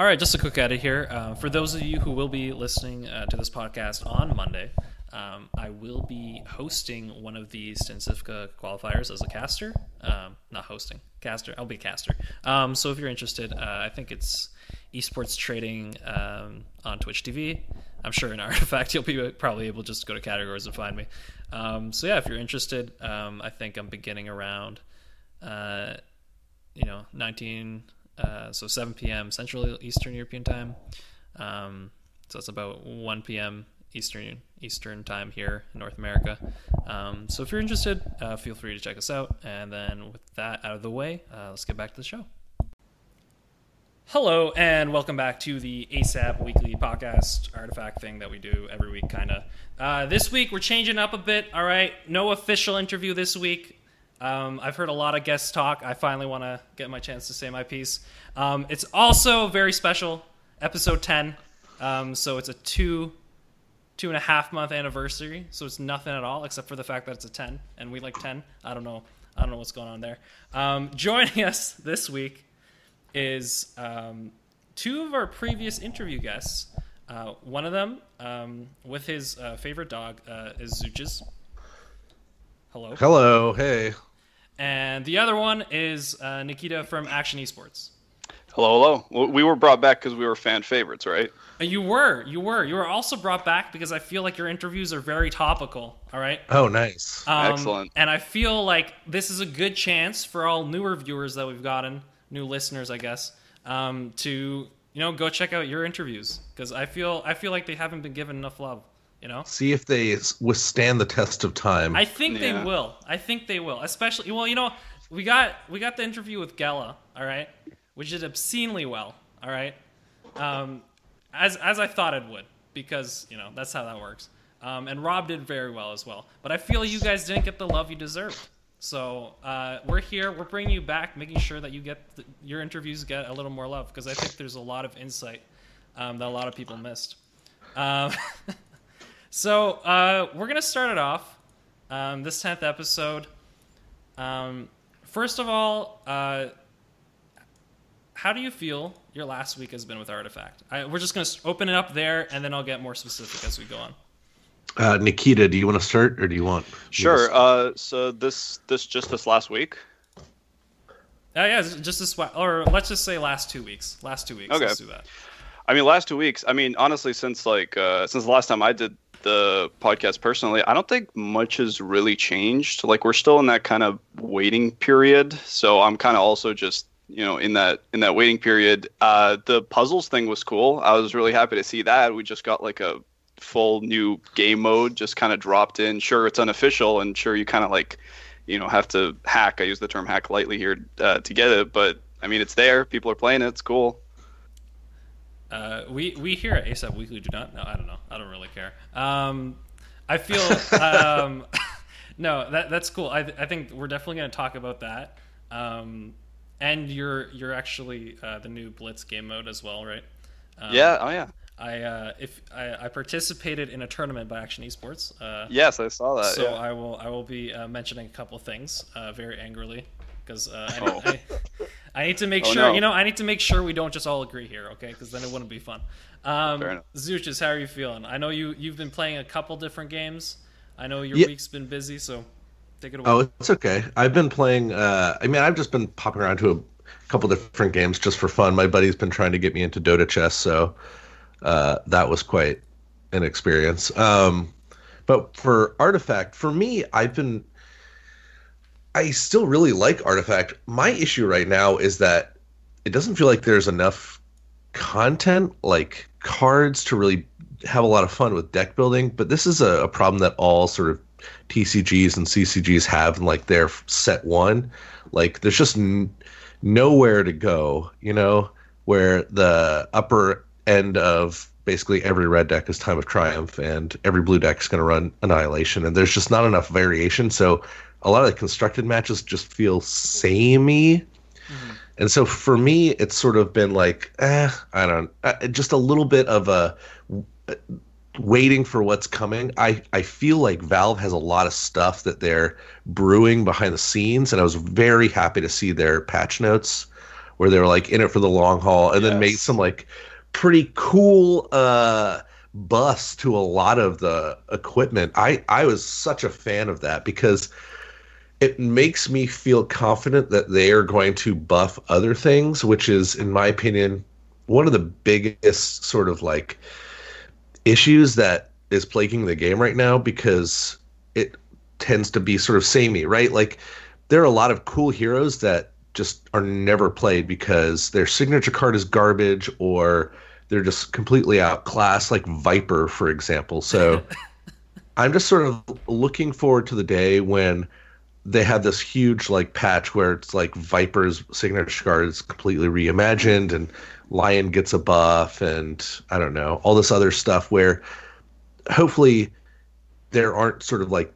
All right, just a quick edit here. Uh, for those of you who will be listening uh, to this podcast on Monday, um, I will be hosting one of the Stensifka qualifiers as a caster. Um, not hosting, caster. I'll be a caster. Um, so if you're interested, uh, I think it's esports trading um, on Twitch TV. I'm sure in Artifact you'll be probably able just to go to categories and find me. Um, so yeah, if you're interested, um, I think I'm beginning around, uh, you know, 19, uh, so 7 p.m. Central Eastern European time. Um, so that's about 1 p.m. Eastern Eastern time here in North America. Um, so if you're interested, uh, feel free to check us out. And then with that out of the way, uh, let's get back to the show. Hello, and welcome back to the ASAP weekly podcast artifact thing that we do every week, kind of. Uh, this week, we're changing up a bit, all right? No official interview this week. Um, I've heard a lot of guests talk. I finally want to get my chance to say my piece. Um, it's also very special, episode 10. Um, so it's a two, two and a half month anniversary. So it's nothing at all, except for the fact that it's a 10, and we like 10. I don't know. I don't know what's going on there. Um, joining us this week is um, two of our previous interview guests. Uh, one of them, um, with his uh, favorite dog, uh, is Zooches. Hello. Hello. Hey. And the other one is uh, Nikita from Action Esports. Hello, hello. We were brought back because we were fan favorites, right? Uh, You were, you were, you were also brought back because I feel like your interviews are very topical. All right. Oh, nice. Um, Excellent. And I feel like this is a good chance for all newer viewers that we've gotten, new listeners, I guess, um, to you know go check out your interviews because I feel I feel like they haven't been given enough love. You know. See if they withstand the test of time. I think they will. I think they will. Especially, well, you know, we got we got the interview with Gela, all right, which did obscenely well, all right, um, as as I thought it would, because you know that's how that works. Um, and Rob did very well as well. But I feel you guys didn't get the love you deserved. So uh, we're here. We're bringing you back, making sure that you get the, your interviews get a little more love because I think there's a lot of insight um, that a lot of people missed. Um, so uh, we're gonna start it off. Um, this tenth episode. Um, first of all, uh, how do you feel your last week has been with Artifact? I, we're just gonna open it up there, and then I'll get more specific as we go on. Uh, Nikita, do you want to start or do you want? Sure. Uh, so this this just this last week. Uh, yeah, just this, wa- or let's just say last two weeks. Last two weeks. Okay. Let's do that. I mean, last two weeks. I mean, honestly, since like uh, since the last time I did the podcast personally, I don't think much has really changed. Like we're still in that kind of waiting period. So I'm kind of also just you know in that in that waiting period. Uh, the puzzles thing was cool. I was really happy to see that. We just got like a full new game mode just kind of dropped in. Sure, it's unofficial, and sure you kind of like you know have to hack. I use the term hack lightly here uh, to get it, but I mean it's there. People are playing it. It's cool. Uh, we we here at ASAP Weekly do not. No, I don't know. I don't really care. Um, I feel um, no. That that's cool. I I think we're definitely going to talk about that. Um, and you're you're actually uh, the new Blitz game mode as well, right? Um, yeah. Oh yeah. I uh, if I, I participated in a tournament by Action Esports. Uh, Yes, I saw that. so yeah. I will I will be uh, mentioning a couple things uh, very angrily because uh, I, Oh. I, I need to make Oh, sure no. you know I need to make sure we don't just all agree here, okay? Because then it wouldn't be fun. Um, Fair enough. Zooches, how are you feeling? I know you you've been playing a couple different games. I know your Yeah. week's been busy, so take it away. Oh, it's okay. I've been playing. Uh, I mean, I've just been popping around to a couple different games just for fun. My buddy's been trying to get me into Dota chess, so uh, that was quite an experience. Um, but for Artifact, for me, I've been. I still really like Artifact. My issue right now is that it doesn't feel like there's enough content, like cards, to really have a lot of fun with deck building. But this is a, a problem that all sort of TCGs and CCGs have in like their set one. Like there's just n- nowhere to go, you know, where the upper end of basically every red deck is Time of Triumph and every blue deck is going to run Annihilation. And there's just not enough variation. So a lot of the constructed matches just feel samey. And so for me, it's sort of been like, eh, I don't, uh, just a little bit of a waiting for what's coming. I, I feel like Valve has a lot of stuff that they're brewing behind the scenes, and I was very happy to see their patch notes where they were like in it for the long haul, and then made some like pretty cool uh busts to a lot of the equipment. I I was such a fan of that because it makes me feel confident that they are going to buff other things, which is, in my opinion, one of the biggest sort of like issues that is plaguing the game right now because it tends to be sort of samey, right? Like there are a lot of cool heroes that just are never played because their signature card is garbage or they're just completely outclassed, like Viper, for example. So I'm just sort of looking forward to the day when they have this huge like patch where it's like Viper's signature card is completely reimagined and Lion gets a buff and I don't know all this other stuff where hopefully there aren't sort of like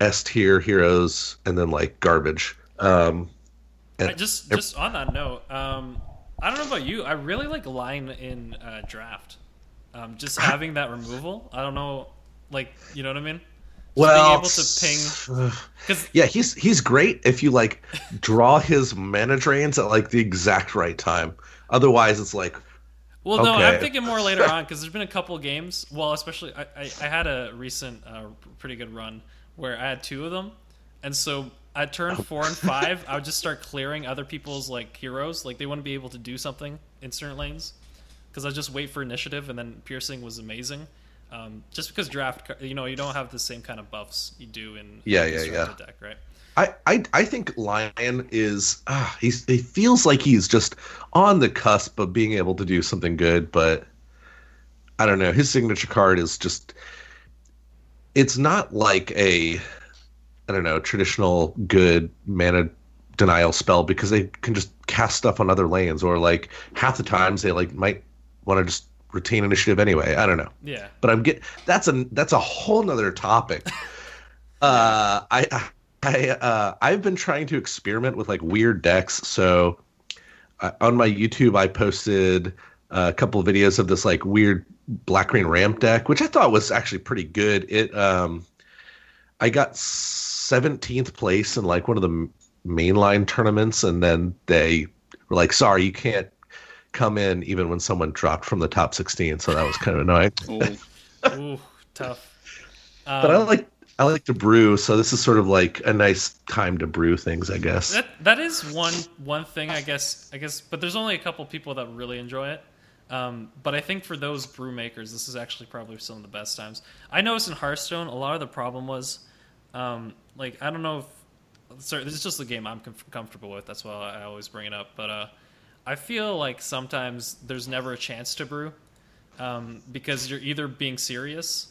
S tier heroes and then like garbage. Um, I just just on that note, um, I don't know about you. I really like Lion in uh, draft. Um, just having that removal. I don't know, like you know what I mean. Well, being able to ping yeah, he's he's great if you like draw his mana drains at like the exact right time. Otherwise, it's like Well, no, I'm thinking more later on because there's been a couple games. Well, especially I, I, I had a recent uh, pretty good run where I had two of them, and so at turn four and five, I would just start clearing other people's like heroes, like they wouldn't be able to do something in certain lanes, because I just wait for initiative, and then piercing was amazing. Um, just because draft, you know, you don't have the same kind of buffs you do in Yeah, in yeah, constructed deck, right? I, I I think Lion is ah, he's he feels like he's just on the cusp of being able to do something good, but I don't know. His signature card is just it's not like a I don't know, traditional good mana denial spell because they can just cast stuff on other lanes or like half the times they like might want to just retain initiative anyway. I don't know Yeah, but I'm get that's a that's a whole nother topic. uh, I I uh, I've been trying to experiment with like weird decks. So uh, on my YouTube, I posted a couple of videos of this like weird black green ramp deck, which I thought was actually pretty good. It um, I got 17th place in like one of the mainline tournaments, and then they were like, "Sorry, you can't." Come in even when someone dropped from the top 16 so that was kind of annoying Ooh. ooh, tough. but I Um, like I like to brew, so this is sort of like a nice time to brew things, I guess. That that is one one thing I guess I guess, but there's only a couple people that really enjoy it. Um, but I think for those brew makers, this is actually probably some of the best times. I noticed in Hearthstone, a lot of the problem was, um, like I don't know if sorry, this is just the game I'm com- comfortable with. That's why I always bring it up. But uh, I feel like sometimes there's never a chance to brew um, because you're either being serious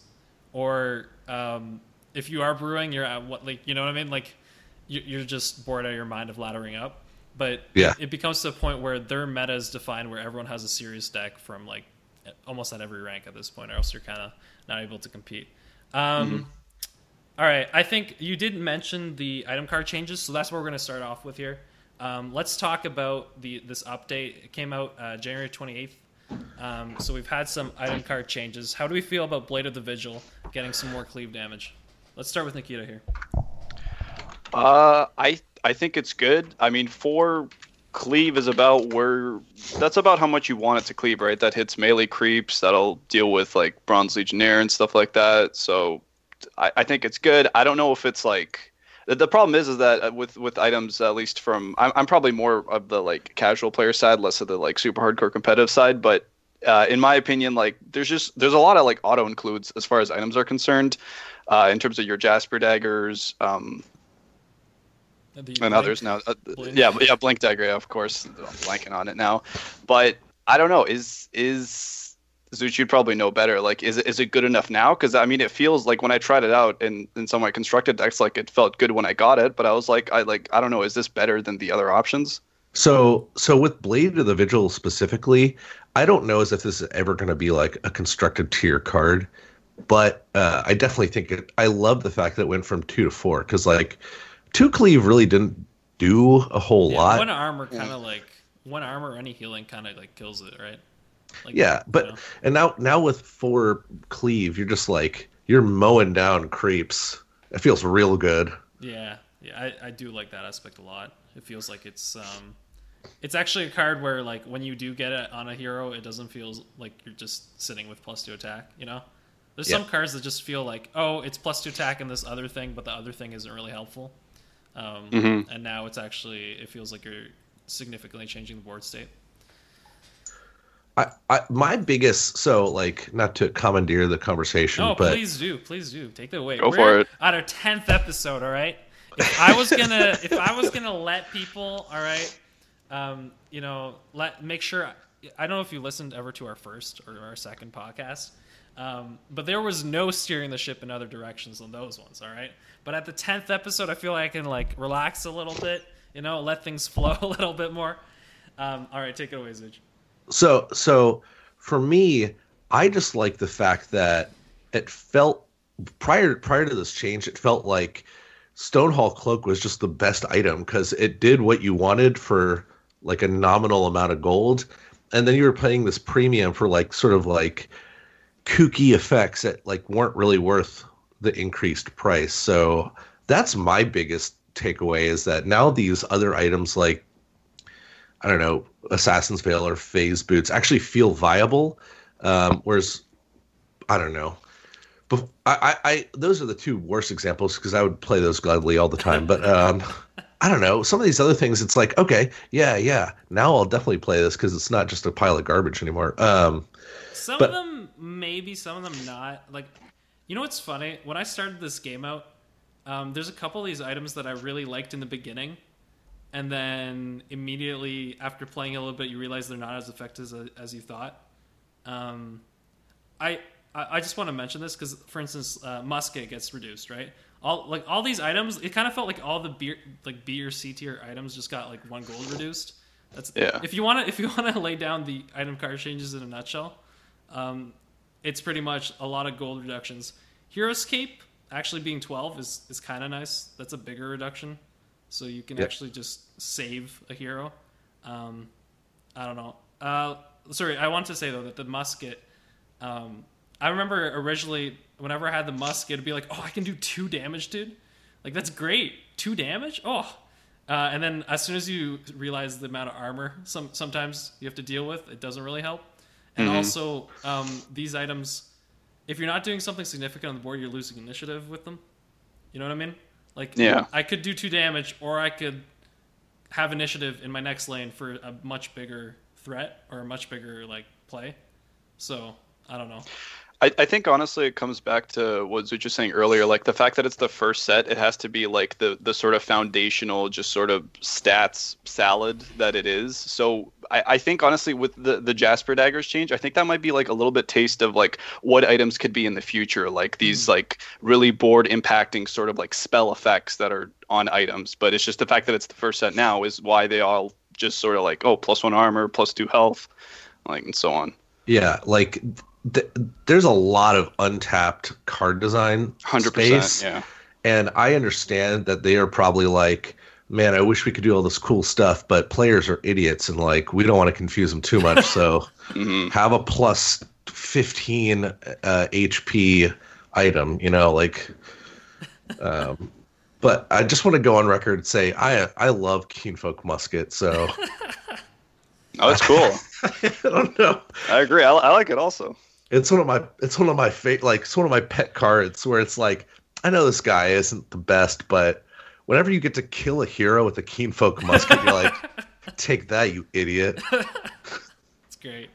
or um, if you are brewing, you're at what like you know what I mean. Like you- you're just bored out of your mind of laddering up. But Yeah. it becomes to a point where their meta is defined where everyone has a serious deck from like almost at every rank at this point, or else you're kind of not able to compete. Um, all right, I think you did mention the item card changes, so that's what we're going to start off with here. Um, let's talk about the this update. It came out uh, January 28th. Um, so we've had some item card changes. How do we feel about Blade of the Vigil getting some more cleave damage? Let's start with Nikita here. Uh, I I think it's good. I mean, four cleave is about where that's about how much you want it to cleave, right? That hits melee creeps. That'll deal with like bronze legionnaire and stuff like that. So I, I think it's good. I don't know if it's like the, the problem is is that uh, with with items at least from I'm, I'm probably more of the like casual player side, less of the like super hardcore competitive side, but. Uh, in my opinion, like there's just there's a lot of like auto includes as far as items are concerned, uh, in terms of your Jasper daggers, um, and others now. Uh, yeah, yeah, Blink Dagger, yeah, of course. I'm blanking on it now, but I don't know. Is is Zuchi would probably know better. Like, is it is it good enough now? Because I mean, it feels like when I tried it out in in some of my constructed decks, like it felt good when I got it, but I was like, I like, I don't know. Is this better than the other options? So, so with Blade of the Vigil specifically, I don't know as if this is ever going to be like a constructed tier card, but uh, I definitely think it. I love the fact that it went from two to four because like two cleave really didn't do a whole Yeah, lot. One armor kind of like one armor any healing kind of like kills it, right? Like, yeah, you but know. and now now with four cleave, you're just like you're mowing down creeps. It feels real good. Yeah, yeah, I, I do like that aspect a lot. It feels like it's um, it's actually a card where like when you do get it on a hero, it doesn't feel like you're just sitting with plus two attack. You know, there's Yeah. some cards that just feel like oh, it's plus two attack and this other thing, but the other thing isn't really helpful. Um, Mhm. And now it's actually it feels like you're significantly changing the board state. I, I my biggest so like not to commandeer the conversation, Oh, but please do, please do. Take the away. Go We're for it. On our tenth episode, all right. If I was gonna, if I was gonna let people, all right, um, you know, let make sure. I don't know if you listened ever to our first or our second podcast, um, but there was no steering the ship in other directions on those ones, all right. But at the tenth episode, I feel like I can like relax a little bit, you know, let things flow a little bit more. Um, all right, take it away, Zuj. So so for me i just like the fact that it felt prior prior to this change it felt like stonehall cloak was just the best item because it did what you wanted for like a nominal amount of gold. And then you were paying this premium for like sort of like kooky effects that like weren't really worth the increased price. So that's my biggest takeaway is that now these other items like I don't know, Assassin's Veil or Phase boots actually feel viable. Um, whereas, I don't know. But I, I, I, those are the two worst examples because I would play those gladly all the time. But um, I don't know. Some of these other things, it's like, okay, yeah, yeah. Now I'll definitely play this because it's not just a pile of garbage anymore. Um, Some But- of them maybe, some of them not. Like, you know what's funny? When I started this game out, um, there's a couple of these items that I really liked in the beginning, and then immediately after playing a little bit, you realize they're not as effective as, as you thought. Um, I I I just want to mention this because, for instance, uh, musket gets reduced, right? All like all these items, it kind of felt like all the B like B or C tier items just got like one gold reduced. That's Yeah. If you want to, if you want to lay down the item card changes in a nutshell, um, it's pretty much a lot of gold reductions. Hero's Cape actually being 12 is, is kind of nice. That's a bigger reduction. So you can Yep. actually just save a hero. Um, I don't know. Uh, sorry, I want to say though that the musket. Um, I remember originally, whenever I had the musket, it'd be like, "Oh, I can do two damage, dude! Like that's great, two damage! Oh!" Uh, and then as soon as you realize the amount of armor, some sometimes you have to deal with, it doesn't really help. And also, um, these items, if you're not doing something significant on the board, you're losing initiative with them. You know what I mean? Like, Yeah. I could do two damage, or I could have initiative in my next lane for a much bigger threat or a much bigger like play. So I don't know. I, I think honestly it comes back to what Zuch was saying earlier, like the fact that it's the first set, it has to be like the the sort of foundational, just sort of stats salad that it is. So I, I think honestly with the, the Jasper daggers change, I think that might be like a little bit taste of like what items could be in the future, like these mm-hmm. like really board impacting sort of like spell effects that are on items. But it's just the fact that it's the first set now is why they all just sort of like, oh, plus one armor, plus two health, like and so on. yeah, like th- there's a lot of untapped card design Hundred space. yeah. And I understand that they are probably like, man, I wish we could do all this cool stuff, but players are idiots and like we don't want to confuse them too much. So hmm have a plus 15 uh, HP item, you know, like. Um, but I just want to go on record and say I I love Keenfolk Musket, so Oh, it's cool. I don't know. I agree. I, I like it also. It's one of my it's one of my fa- like it's one of my pet cards where it's like I know this guy isn't the best, but whenever you get to kill a hero with a Keenfolk Musket, you're like, take that, you idiot. It's great.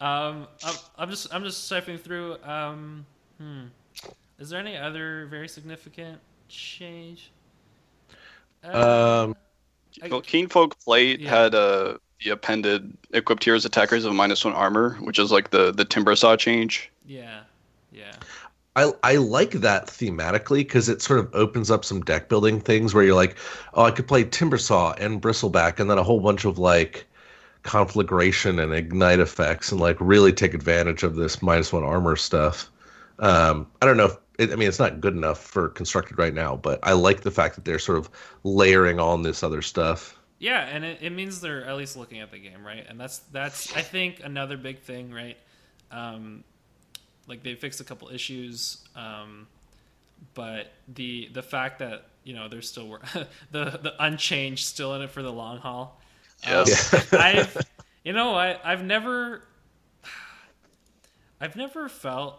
Um, I'm, I'm just I'm just sifting through. Um, hmm. Is there any other very significant change? Uh, Um, I- Well, Keenfolk Plate Yeah. had uh, the appended equipped heroes attackers of minus one armor, which is like the the Timbersaw change. yeah, yeah. I I like that thematically because it sort of opens up some deck building things where you're like, oh, I could play Timbersaw and Bristleback, and then a whole bunch of like conflagration and ignite effects, and like really take advantage of this minus one armor stuff. Um, I don't know if it, I mean it's not good enough for constructed right now, but I like the fact that they're sort of layering on this other stuff. Yeah, and it, it means they're at least looking at the game, right? And that's that's I think another big thing, right? Um, like they fixed a couple issues, um, but the the fact that you know they're still wor- the the unchanged still in it for the long haul. Yes. Um, I've, you know, I I've never, I've never felt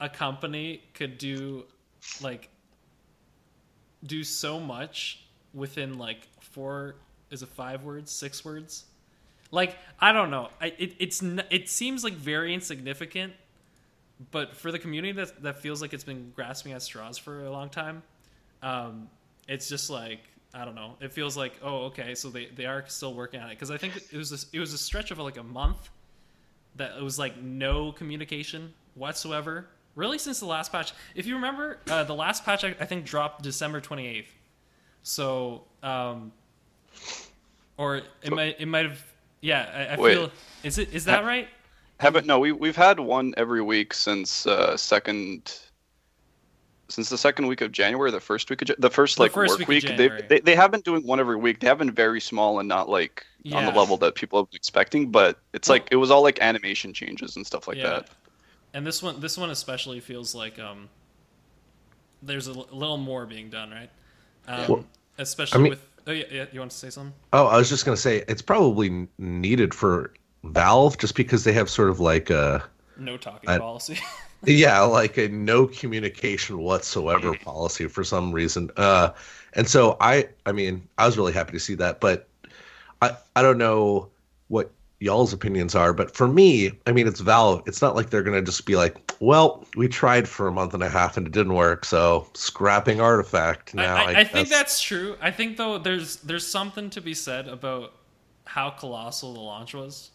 a company could do like do so much within like four is it five words? Six words? Like i don't know. I, it, it's it seems like very insignificant but for the community that, that feels like it's been grasping at straws for a long time um, it's just like i don't know. It feels like oh okay so they, they are still working on it. Because i think it was a, it was a stretch of like a month that it was like no communication whatsoever really since the last patch. If you remember uh, the last patch I, I think dropped december 28th so um or it might it might have yeah i, I Wait. feel is it is that right Haven't no, we we've had one every week since uh, second since the second week of January, the first week of the first The like first work week week. They, they they have been doing one every week. They have been very small and not like on the level that people have been expecting. But it's Well- like it was all like animation changes and stuff like Yeah. that. and this one this one especially feels like um there's a l- little more being done right um, Well, especially I mean- with oh yeah, yeah you want to say something Oh, I was just gonna say it's probably needed for Valve just because they have sort of like a no talking I- policy yeah like a no communication whatsoever policy for some reason. Uh, and so I I mean I was really happy to see that, but I I don't know what y'all's opinions are, but for me, I mean it's Valve. It's not like they're gonna just be like, well, we tried for a month and a half and it didn't work, so scrapping artifact now. I, I, I think that's true i think though there's there's something to be said about how colossal the launch was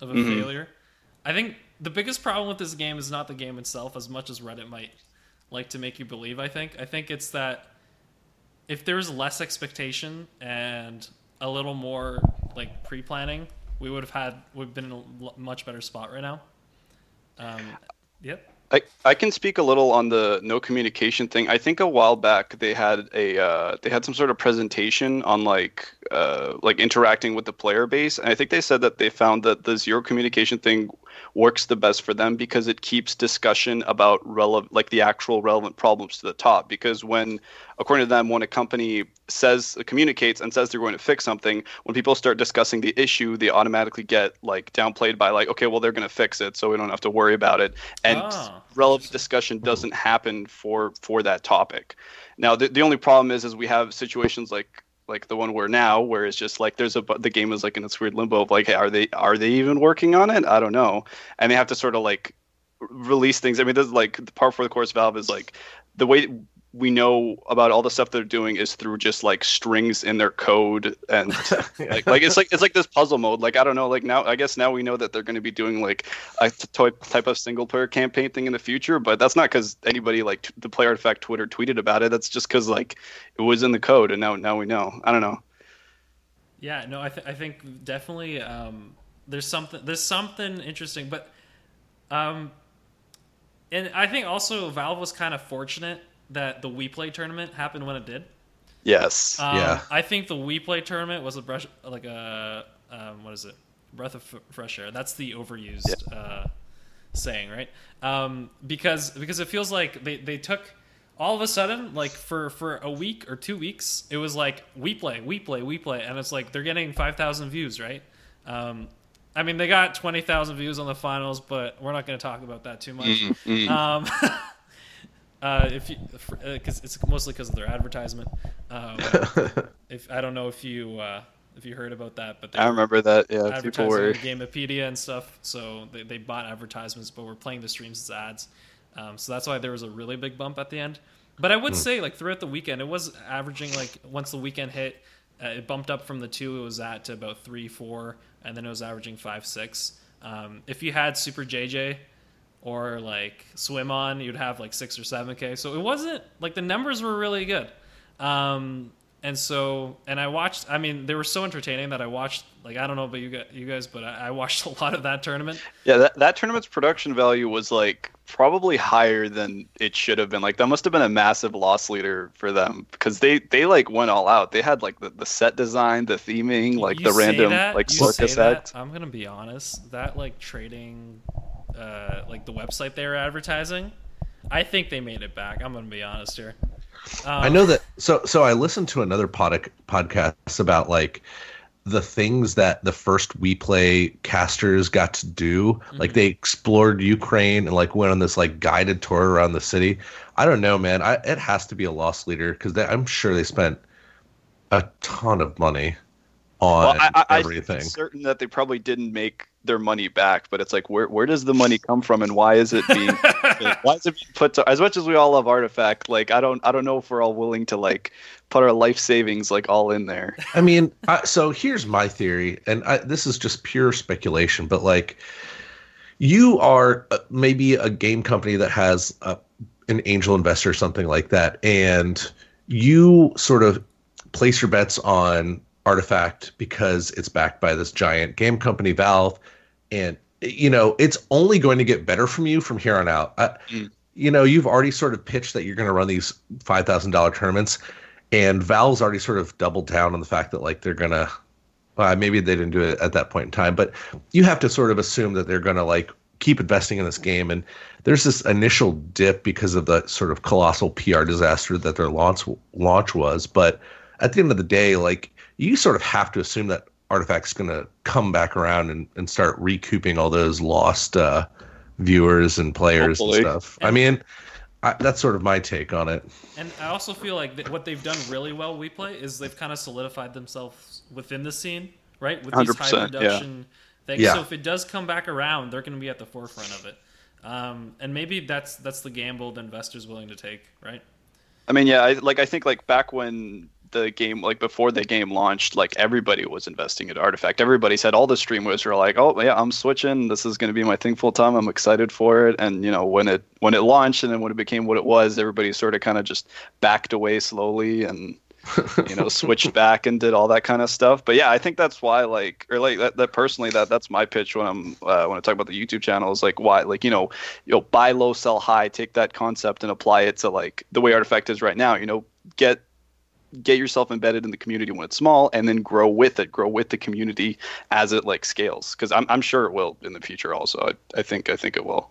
of a Mhm. failure i think the biggest problem with this game is not the game itself as much as reddit might like to make you believe i think i think it's that if there's less expectation and a little more like pre-planning we would have had we've been in a much better spot right now um, yep I, I can speak a little on the no communication thing. I think a while back they had a uh, they had some sort of presentation on like uh, like interacting with the player base, and I think they said that they found that the zero communication thing works the best for them because it keeps discussion about relevant like the actual relevant problems to the top. Because when according to them, when a company says communicates and says they're going to fix something, when people start discussing the issue, they automatically get like downplayed by like, okay, well they're going to fix it, so we don't have to worry about it. And Ah, relevant discussion doesn't happen for for that topic. Now the, the only problem is is we have situations like like the one we're now where it's just like there's a the game is like in this weird limbo of like hey are they are they even working on it? I don't know. And they have to sort of like release things. I mean this is like the part for the course valve is like the way we know about all the stuff they're doing is through just like strings in their code and like like it's like it's like this puzzle mode. Like i don't know like now i guess now we know that they're going to be doing like a to- type of single player campaign thing in the future but that's not because anybody like t- the player artifact twitter tweeted about it. That's just because like it was in the code and now now we know. I don't know. Yeah, no, I, th- I think definitely um, there's something there's something interesting, but um, and I think also Valve was kind of fortunate that the WePlay tournament happened when it did. yes Um, Yeah. I think the WePlay tournament was a brush like a um, what is it? Breath of f- fresh air. That's the overused uh, saying, right? Um, because because it feels like they, they took all of a sudden like for for a week or two weeks it was like WePlay we play WePlay and it's like they're getting 5000 views right um, i mean they got 20000 views on the finals but we're not going to talk about that too much um, uh, if you because it's mostly because of their advertisement um, if i don't know if you uh, if you heard about that but i remember that yeah people advertising were on Gamepedia and stuff. So they, they bought advertisements, but we're playing the streams as ads. Um, so that's why there was a really big bump at the end. But I would say, like throughout the weekend, it was averaging like once the weekend hit, uh, it bumped up from the two it was at to about three, four, and then it was averaging five, six. Um, if you had SuperJJ or like Swim on, you'd have like six or seven k. So it wasn't like the numbers were really good. Um, and so, and I watched. I mean, they were so entertaining that I watched. Like, I don't know about you guys, you guys, but I, I watched a lot of that tournament. yeah that, that tournament's production value was like probably higher than it should have been like that must have been a massive loss leader for them because they they like went all out they had like the, the set design the theming like You the random that, like circus act I'm gonna be honest. That like trading, uh, like the website they were advertising, I think they made it back. I'm gonna be honest here. Um, I know that. So, so I listened to another pod- podcast about like the things that the first WePlay casters got to do mm-hmm. like they explored ukraine and like went on this like guided tour around the city i don't know man I, it has to be a lost leader because i'm sure they spent a ton of money on well, I, everything i'm certain that they probably didn't make their money back but it's like where, where does the money come from and why is it being why is it being put to as much as we all love artifact like i don't i don't know if we're all willing to like put our life savings like all in there. I mean, I, so here's my theory, and I, this is just pure speculation, but like, you are uh, maybe a game company that has a, an angel investor or something like that, and you sort of place your bets on Artifact because it's backed by this giant game company, Valve, and you know it's only going to get better from you from here on out. Uh, mm. You know, you've already sort of pitched that you're going to run these five thousand dollar tournaments and Valve's already sort of doubled down on the fact that like they're gonna uh, maybe they didn't do it at that point in time, but you have to sort of assume that they're gonna like keep investing in this game. And there's this initial dip because of the sort of colossal PR disaster that their launch launch was. But at the end of the day, like you sort of have to assume that Artifact's gonna come back around and, and start recouping all those lost uh, viewers and players Hopefully. and stuff. I mean, I, that's sort of my take on it. And I also feel like what they've done really well, WePlay, is they've kind of solidified themselves within the scene, right? With these high production yeah. things. Yeah. So if it does come back around, they're going to be at the forefront of it. Um, and maybe that's that's the gamble the investors willing to take, right? I mean, yeah, I, like I think like back when the game like before the game launched like everybody was investing in artifact. Everybody said all the streamers were like oh yeah i'm switching. This is going to be my thing full time i'm excited for it. And you know when it when it launched and then when it became what it was everybody sort of kind of just backed away slowly and you know switched back and did all that kind of stuff. But yeah i think that's why like or like that, that personally that that's my pitch when i'm uh, when i talk about the youtube channel is like why like you know you know buy low sell high take that concept and apply it to like the way artifact is right now you know get get yourself embedded in the community when it's small and then grow with it grow with the community as it like scales. Because I'm, I'm sure it will in the future also. I, I think i think it will.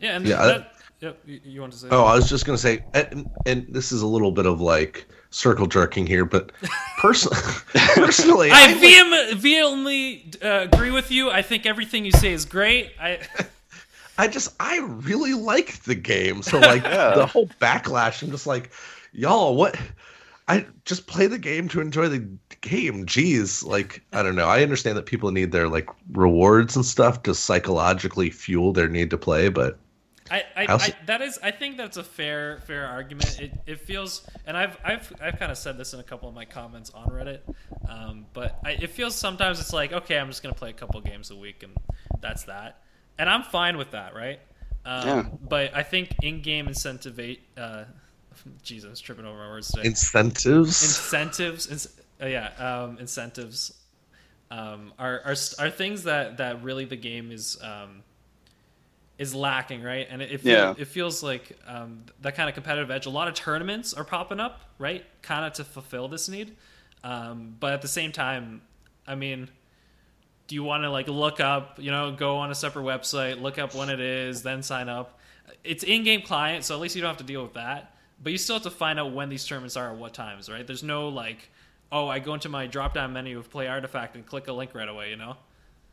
Yeah and yeah that, yeah, you want to say oh i was just going to say and, and, this is a little bit of like circle jerking here but pers- personally i, I vehemently, vehemently uh, agree with you. I think everything you say is great. I I just I really like the game. So like yeah. the whole backlash, I'm just like, y'all, what I just play the game to enjoy the game. Jeez, like I don't know. I understand that people need their like rewards and stuff to psychologically fuel their need to play, but I, I, I, also... I, that is I think that's a fair fair argument. It, it feels and I've I've I've kind of said this in a couple of my comments on Reddit, um, but it feels sometimes it's like okay I'm just gonna play a couple games a week and that's that, and I'm fine with that, right? Um, yeah. But I think in-game incentivate. uh, Jesus, tripping over my words today. Incentives. Incentives. uh, yeah, um, incentives um, are, are are things that that really the game is um, is lacking, right? And it it, feel, yeah. it feels like um, that kind of competitive edge. A lot of tournaments are popping up, right? Kind of to fulfill this need, um, but at the same time, I mean do you want to like look up you know go on a separate website look up when it is then sign up it's in-game client so at least you don't have to deal with that but you still have to find out when these tournaments are at what times, right? There's no like, oh, I go into my drop down menu of Play Artifact and click a link right away, you know?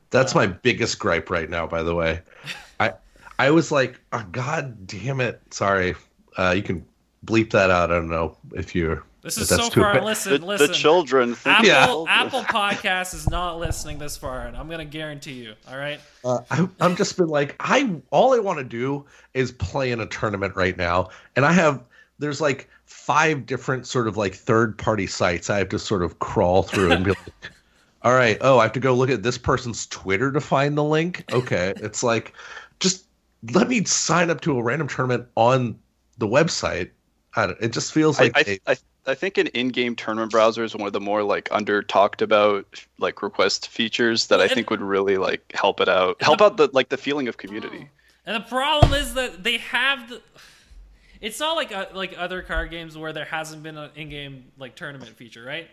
That's uh, my biggest gripe right now, by the way. I I was like, oh, God damn it. Sorry. Uh, you can bleep that out. I don't know if you're. This is so far. Listen, the, listen. The children. Apple, yeah. Apple Podcast is not listening this far, and I'm gonna guarantee you. All right. Uh, I, I'm just been like, I all I want to do is play in a tournament right now, and I have there's like five different sort of like third party sites I have to sort of crawl through and be like, all right, oh, I have to go look at this person's Twitter to find the link. Okay. it's like, just let me sign up to a random tournament on the website. it just feels like. I, I, I, I think an in-game tournament browser is one of the more like under talked about like request features that I think would really like help it out, help out the like the feeling of community. Oh, and the problem is that they have the it's not like uh, like other card games where there hasn't been an in-game like tournament feature, right?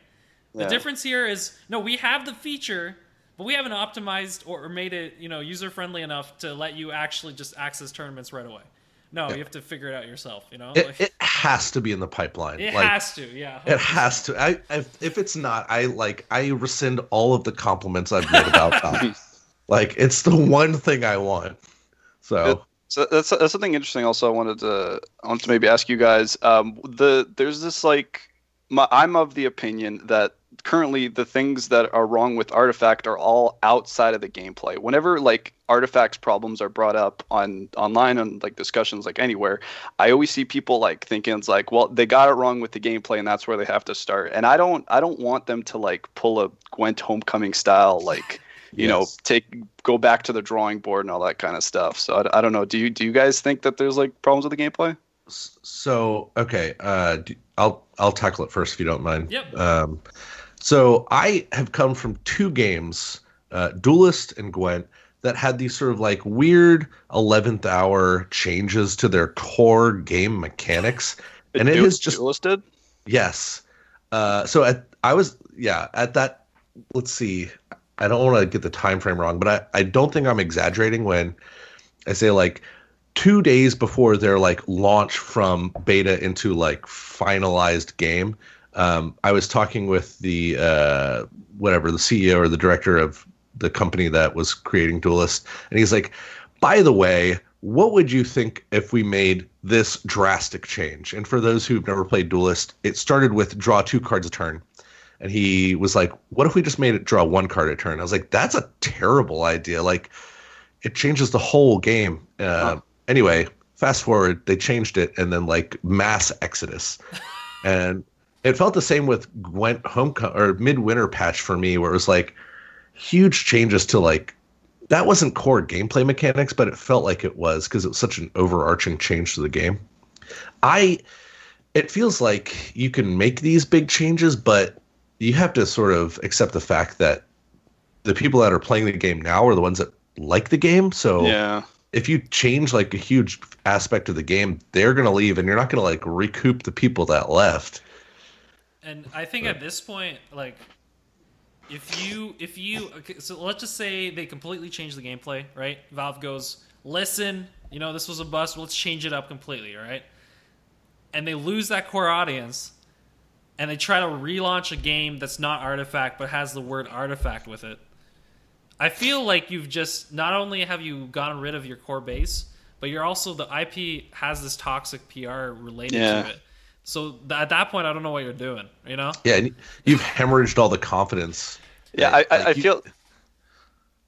The yeah. difference here is no, we have the feature, but we haven't optimized or made it you know user friendly enough to let you actually just access tournaments right away. No, you have to figure it out yourself. You know, It, Like, it has to be in the pipeline. it like, has to. Yeah, It has to. I if, if it's not, I like I rescind all of the compliments I've made about Valve. like it's the one thing I want. So So that's that's something interesting. Also, I wanted to I wanted to maybe ask you guys. Um, the there's this like, my, I'm of the opinion that currently the things that are wrong with Artifact are all outside of the gameplay. Whenever like Artifact's problems are brought up on online and like discussions like anywhere, I always see people like thinking it's like, well, they got it wrong with the gameplay and that's where they have to start. And I don't I don't want them to like pull a Gwent Homecoming style like. You know, take go back to the drawing board and all that kind of stuff. So I, I don't know. Do you do you guys think that there's like problems with the gameplay? so okay, uh, d- I'll I'll tackle it first if you don't mind. Yep. Um, so I have come from two games, uh, Duelyst and Gwent, that had these sort of like weird eleventh hour changes to their core game mechanics, and it Du- has just listed. Yes. Uh, so at I was yeah at that. Let's see. I don't want to get the time frame wrong, but I, I don't think I'm exaggerating when I say like two days before their like launch from beta into like finalized game. Um, I was talking with the uh, whatever the CEO or the director of the company that was creating Duelyst, and he's like, "By the way, what would you think if we made this drastic change?" And for those who've never played Duelyst, it started with draw two cards a turn, and he was like, "What if we just made it draw one card a turn?" I was like, "That's a terrible idea. Like, it changes the whole game." Uh, Huh. Anyway, fast forward, they changed it, and then like mass exodus, and it felt the same with Gwent Homecoming or Midwinter patch for me, where it was like huge changes to like that wasn't core gameplay mechanics, but it felt like it was because it was such an overarching change to the game. I it feels like you can make these big changes, but you have to sort of accept the fact that the people that are playing the game now are the ones that like the game. So Yeah. if you change like a huge aspect of the game, they're gonna leave and you're not gonna like recoup the people that left. And I think at this point, like, if you if you okay, so let's just say they completely change the gameplay, right? Valve goes, listen, you know this was a bust. Let's change it up completely, all right? And they lose that core audience, and they try to relaunch a game that's not Artifact but has the word Artifact with it. I feel like you've just not only have you gotten rid of your core base, but you're also the IP has this toxic PR related Yeah. to it. So th- at that point, I don't know what you're doing. You know, Yeah, and you've hemorrhaged all the confidence. Yeah, I, I, like, I you- feel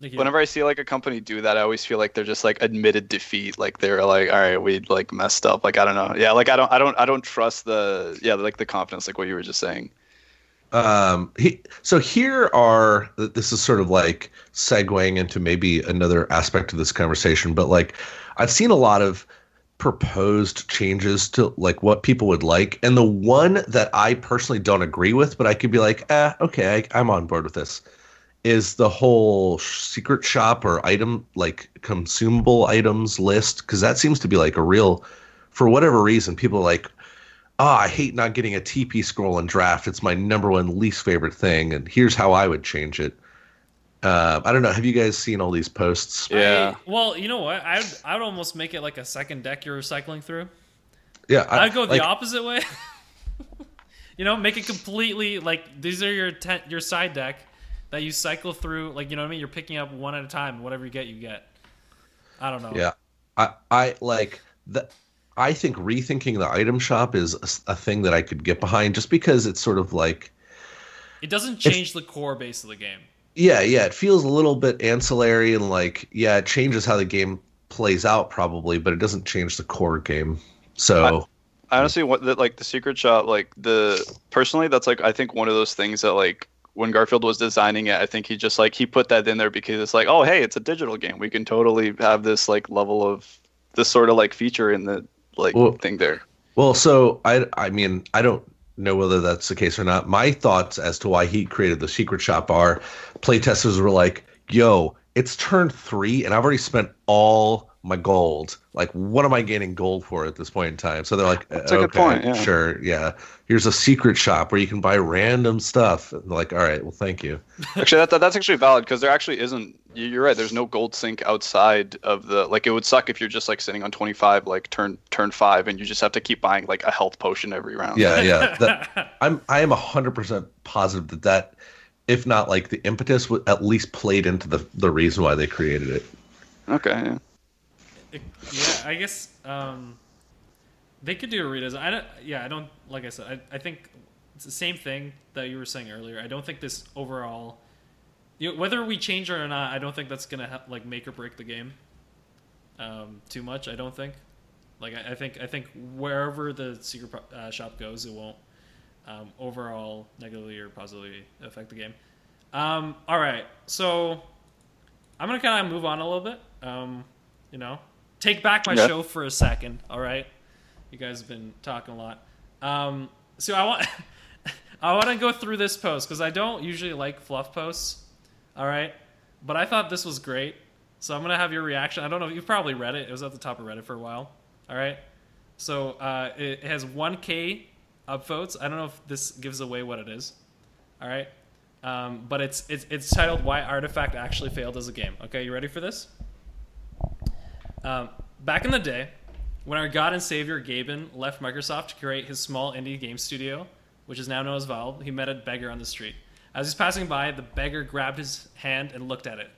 Like, you- whenever I see like a company do that, I always feel like they're just like admitted defeat. Like they're like, all right, we like messed up. Like I don't know. Yeah, like I don't, I don't, I don't trust the yeah, like the confidence, like what you were just saying. Um, he, so here are this is sort of like segueing into maybe another aspect of this conversation, but like I've seen a lot of proposed changes to like what people would like, and the one that I personally don't agree with, but I could be like, eh, okay, I, I'm on board with this, is the whole secret shop or item like consumable items list because that seems to be like a real, for whatever reason, people are like ah, I hate not getting a TP scroll in draft. It's my number one least favorite thing, and here's how I would change it. Uh, I don't know. Have you guys seen all these posts? Yeah. I- well, you know what? I would, I would almost make it like a second deck you're recycling through. Yeah, I, I'd go the like, opposite way. you know, make it completely like these are your ten, your side deck that you cycle through. Like you know what I mean? You're picking up one at a time. Whatever you get, you get. I don't know. Yeah, I, I like the. I think rethinking the item shop is a thing that I could get behind, just because it's sort of like, It doesn't change the core base of the game. yeah, yeah, it feels a little bit ancillary and like, yeah, it changes how the game plays out probably, but it doesn't change the core game. So I honestly want that like the secret shop like the personally that's like I think one of those things that like when Garfield was designing it I think he just like he put that in there because it's like oh hey it's a digital game we can totally have this like level of this sort of like feature in the like Well- thing there Well, so I I mean I don't know whether that's the case or not. My thoughts as to why he created the secret shop are playtesters were like, "Yo, it's turn three, and I've already spent all my gold. Like, what am I gaining gold for at this point in time? So they're like, That's a okay, good point, yeah. sure, yeah. Here's a secret shop where you can buy random stuff. And like, all right, well, thank you. Actually, that, that that's actually valid because there actually isn't. you- You're right. There's no gold sink outside of the like. It would suck if you're just like sitting on 25, like turn turn five, and you just have to keep buying like a health potion every round. Yeah, yeah. That, I'm I am hundred percent positive that that, if not like the impetus, would at least played into the the reason why they created it. Okay. Yeah. It- yeah, I guess um, they could do a redesign. I don't. Yeah, I don't. Like I said, I, I think it's the same thing that you were saying earlier. I don't think this overall, you know, whether we change it or not, I don't think that's gonna ha- like make or break the game. Um, too much, I don't think. Like I, I think I think wherever the secret pro- uh, shop goes, it won't um, overall negatively or positively affect the game. Um, all right, so I'm gonna kind of move on a little bit. Um, you know, take back my Yeah. show for a second. All right, you guys have been talking a lot. Um, so I want I want to go through this post because I don't usually like fluff posts. All right, but I thought this was great, so I'm gonna have your reaction. I don't know if you've probably read it. It was at the top of Reddit for a while. All right, so uh, it it has 1K upvotes. I don't know if this gives away what it is. All right. Um, but it's, it's it's titled "Why Artifact Actually Failed as a Game." Okay, you ready for this? Um, back in the day, when our God and Savior Gaben left Microsoft to create his small indie game studio, which is now known as Valve, he met a beggar on the street. As he's passing by, the beggar grabbed his hand and looked at it.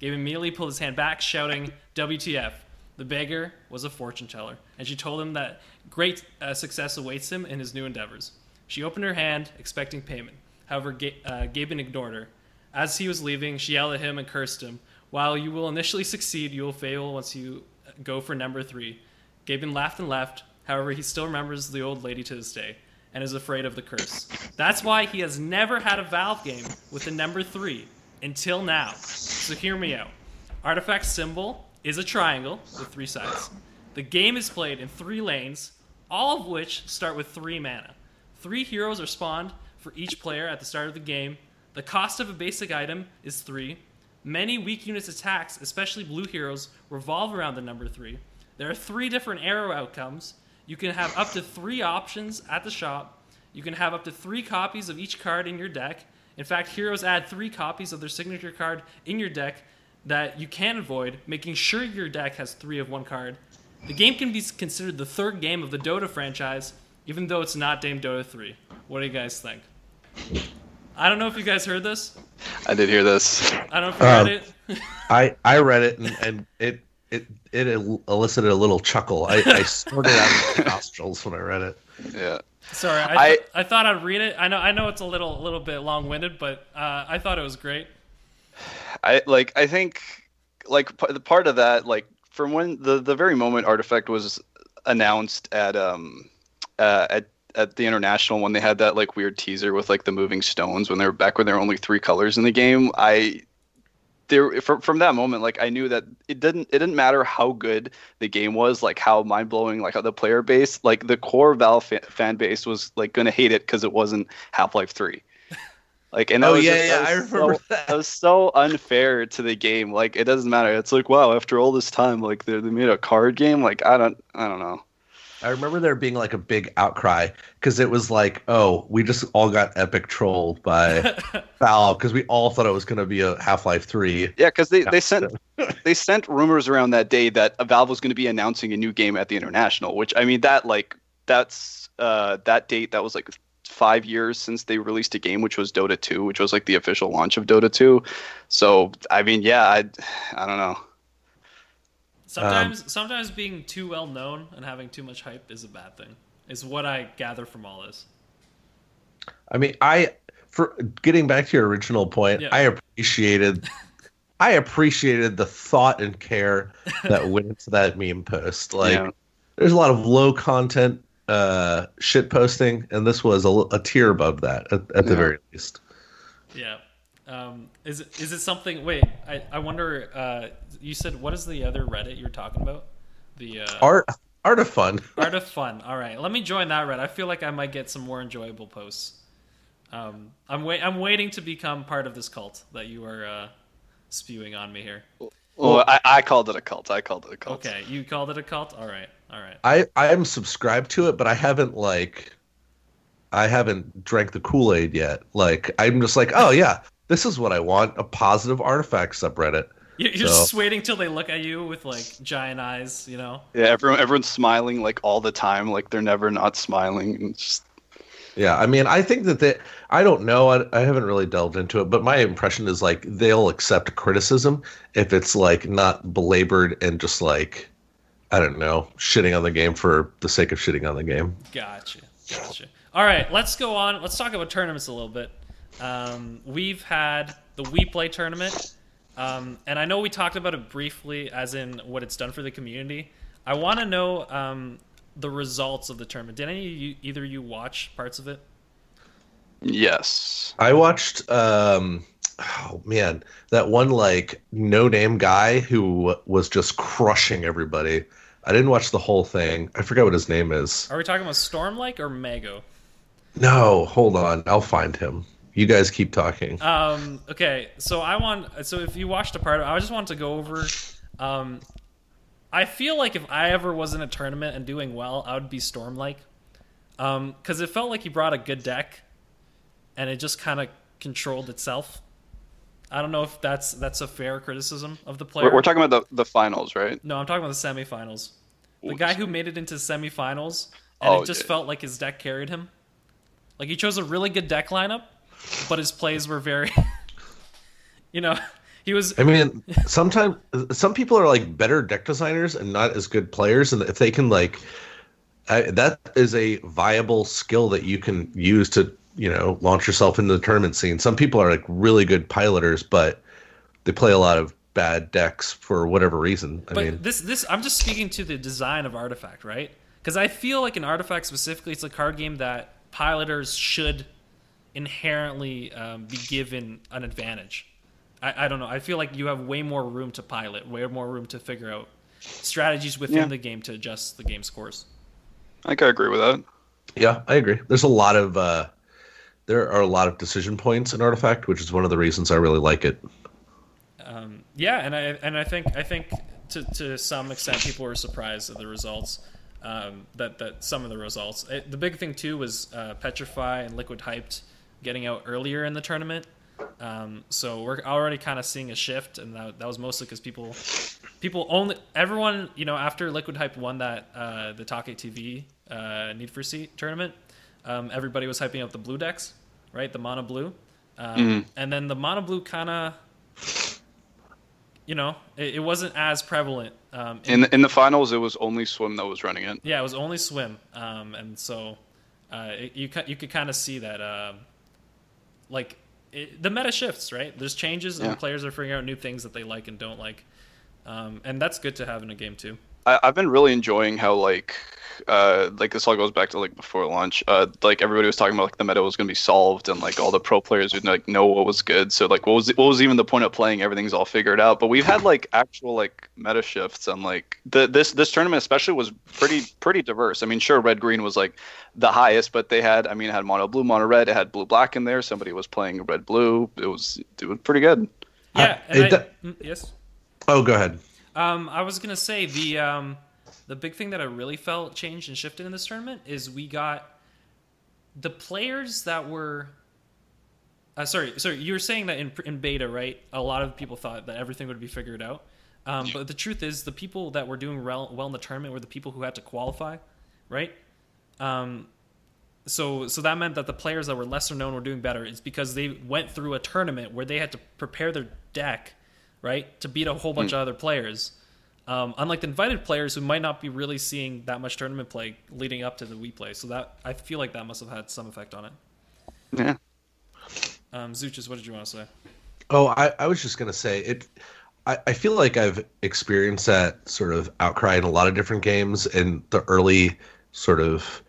Gaben immediately pulled his hand back, shouting, "WTF!" The beggar was a fortune teller, and she told him that great uh, success awaits him in his new endeavors. She opened her hand, expecting payment. However, Ga- uh, Gaben ignored her. As he was leaving, she yelled at him and cursed him. While you will initially succeed, you will fail once you go for number three. Gaben laughed and left. However, he still remembers the old lady to this day and is afraid of the curse. That's why he has never had a Valve game with the number three until now. So hear me out. Artifact symbol is a triangle with three sides. The game is played in three lanes, all of which start with three mana. Three heroes are spawned for each player at the start of the game. The cost of a basic item is three. Many weak units' attacks, especially blue heroes, revolve around the number three. There are three different arrow outcomes. You can have up to three options at the shop. You can have up to three copies of each card in your deck. In fact, heroes add three copies of their signature card in your deck that you can avoid, making sure your deck has three of one card. The game can be considered the third game of the Dota franchise, even though it's not named Dota 3. What do you guys think? I don't know if you guys heard this. I did hear this. I don't know if you Um, read it. I I read it and, and it it it elicited a little chuckle. I, I snorted out of my nostrils when I read it. Yeah. Sorry, I, I- th- I thought I'd read it. I know I know it's a little a little bit long winded, but uh, I thought it was great. I like. I think like p- the part of that, like from when the the very moment Artifact was announced at um uh, at at the international when they had that like weird teaser with like the moving stones when they were back when there were only three colors in the game. I there from from that moment like I knew that it didn't it didn't matter how good the game was like how mind blowing like how the player base like the core Valve fa- fan base was like gonna hate it because it wasn't Half Life Three. Like and Oh, yeah, just- yeah, I remember so, that. that was so unfair to the game. Like it doesn't matter. It's like wow, after all this time, like they they made a card game. Like I don't I don't know. I remember there being like a big outcry because it was like, oh, we just all got epic trolled by Valve because we all thought it was going to be a Half Life Three. Yeah, because they, they sent they sent rumors around that day that Valve was going to be announcing a new game at the international. Which I mean that like that's uh that date that was like five years since they released a game, which was Dota 2, which was like the official launch of Dota 2. So I mean, yeah, I I don't know. Sometimes sometimes being too well known and having too much hype is a bad thing. Is what I gather from all this. I mean, I for getting back to your original point, Yeah. I appreciated I appreciated the thought and care that went into that meme post. Like Yeah. there's a lot of low content uh shit posting and this was a, a tier above that at, at the very least. Yeah. Um, is it is it something? Wait, I I wonder. Uh, you said what is the other Reddit you're talking about? The uh, Art art of fun. Art of Fun. All right, let me join that Reddit. I feel like I might get some more enjoyable posts. Um, I'm wait I'm waiting to become part of this cult that you are uh, spewing on me here. Well, I, I called it a cult. I called it a cult. Okay, you called it a cult. All right, all right. I I'm subscribed to it, but I haven't like I haven't drank the Kool Aid yet. Like I'm just like, oh yeah, this is what I want a positive artifact subreddit. You- You're So- just waiting till they look at you with like giant eyes, you know. Yeah, everyone everyone's smiling like all the time. Like they're never not smiling. And it's just Yeah, I mean, I think that they, I don't know, I, I haven't really delved into it, but my impression is like they'll accept criticism if it's like not belabored and just like, I don't know, shitting on the game for the sake of shitting on the game. Gotcha, gotcha. All right, let's go on. Let's talk about tournaments a little bit. Um, we've had the WePlay tournament, um, and I know we talked about it briefly, as in what it's done for the community. I want to know um, the results of the tournament. Did any of you, either of you watch parts of it? yes. I watched, um, oh man, that one like no name guy who was just crushing everybody. I didn't watch the whole thing. I forget what his name is. Are we talking about Stormlike or Mago? No, hold on. I'll find him. You guys keep talking. Um, okay, so I want. So if you watched a part, of, I just want to go over. Um, I feel like if I ever was in a tournament and doing well, I would be Stormlike, um, because it felt like he brought a good deck, and it just kind of controlled itself. I don't know if that's that's a fair criticism of the player. We're, we're talking about the, the finals, right? no, I'm talking about the semifinals. The guy who made it into semifinals, and Oh, it just yeah. felt like his deck carried him. Like he chose a really good deck lineup, but his plays were very, you know, he was. I mean, sometimes some people are like better deck designers and not as good players, and if they can like, I, that is a viable skill that you can use to you know launch yourself into the tournament scene. Some people are like really good piloters, but they play a lot of bad decks for whatever reason. I But mean, this, this, I'm just speaking to the design of Artifact, right? Because I feel like in Artifact specifically, it's a card game that piloters should inherently um, be given an advantage. I, I don't know. I feel like you have way more room to pilot, way more room to figure out strategies within Yeah. the game to adjust the game scores. I think I agree with that. yeah, I agree. There's a lot of uh, there are a lot of decision points in Artifact, which is one of the reasons I really like it. Um, yeah, and I and I think I think to to some extent people were surprised at the results. Um, that that some of the results. It, the big thing too was uh, Petrify and Liquid Hyped getting out earlier in the tournament. Um, so we're already kind of seeing a shift, and that, that was mostly because people people only everyone you know after Liquid Hype won that uh, the TakeTV uh, Need for Seat tournament, um, everybody was hyping up the blue decks, right? The mono blue, um, and then the mono blue kind of you know, it, it wasn't as prevalent. Um, in, In the, in the finals, it was only swim that was running it. yeah, it was only swim, um, and so uh, it, you you could kind of see that, um like it, the meta shifts, right? There's changes, Yeah. and players are figuring out new things that they like and don't like, um, and that's good to have in a game too. I, I've been really enjoying how like uh like this all goes back to like before launch. Uh like everybody was talking about like the meta was gonna be solved and like all the pro players would like know what was good. So like what was what was even the point of playing? Everything's all figured out. But we've had like actual like meta shifts and like the this this tournament especially was pretty pretty diverse. I mean sure red green was like the highest, but they had I mean it had mono blue, mono red, it had blue black in there. Somebody was playing red blue. It was it was pretty good. Yeah, Uh, it I, do- mm, yes. Oh, go ahead. Um, I was gonna say the um, the big thing that I really felt changed and shifted in this tournament is we got the players that were. Uh, sorry, sorry. You were saying that in in beta, right? A lot of people thought that everything would be figured out, um, but the truth is, the people that were doing well, well in the tournament were the people who had to qualify, right? Um, so so that meant that the players that were lesser known were doing better. It's because they went through a tournament where they had to prepare their deck, right, to beat a whole bunch of other players. Um, unlike the invited players who might not be really seeing that much tournament play leading up to the WePlay. So that I feel like that must have had some effect on it. Yeah. Um, Zuchus, what did you want to say? Oh, I, I was just gonna say it. I, I feel like I've experienced that sort of outcry in a lot of different games in the early sort of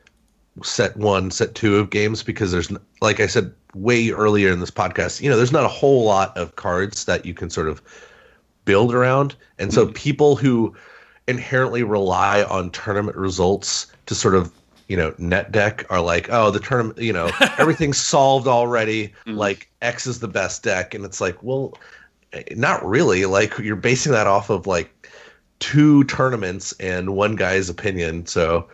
set one, set two of games because there's, like I said way earlier in this podcast, you know, there's not a whole lot of cards that you can sort of build around, and so mm-hmm. people who inherently rely on tournament results to sort of you know net deck are like oh the tournament you know everything's solved already. Mm-hmm. Like x is the best deck. And it's like well not really. Like you're basing that off of like two tournaments and one guy's opinion. So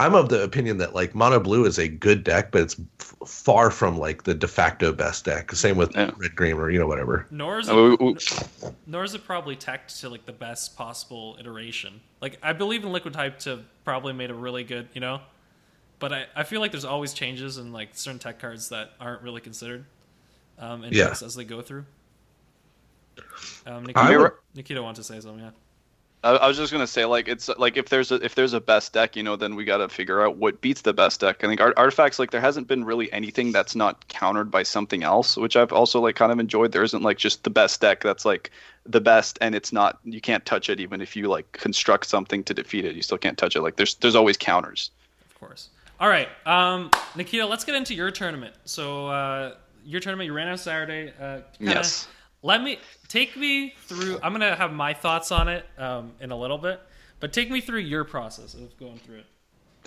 I'm of the opinion that like mono blue is a good deck, but it's f- far from like the de facto best deck. Same with Yeah. red green or you know whatever. Nor is we- it, we- nor is it probably teched to like the best possible iteration. Like I believe in Liquid Hype to probably made a really good, you know. But I, I feel like there's always changes in like certain tech cards that aren't really considered um, in Yeah. decks as they go through. Um, Nikita, would- Nikita wants to say something. Yeah. I, I was just gonna say like it's like if there's a if there's a best deck, you know, then we gotta figure out what beats the best deck. I think art, artifacts like there hasn't been really anything that's not countered by something else, which I've also like kind of enjoyed. There isn't like just the best deck that's like the best and it's not you can't touch it even if you like construct something to defeat it, you still can't touch it. Like there's there's always counters. Of course. All right, um, Nikita, let's get into your tournament. So, uh, your tournament, you ran on Saturday. Uh, Yes. Let me take me through. I'm gonna have my thoughts on it um, in a little bit, but take me through your process of going through it.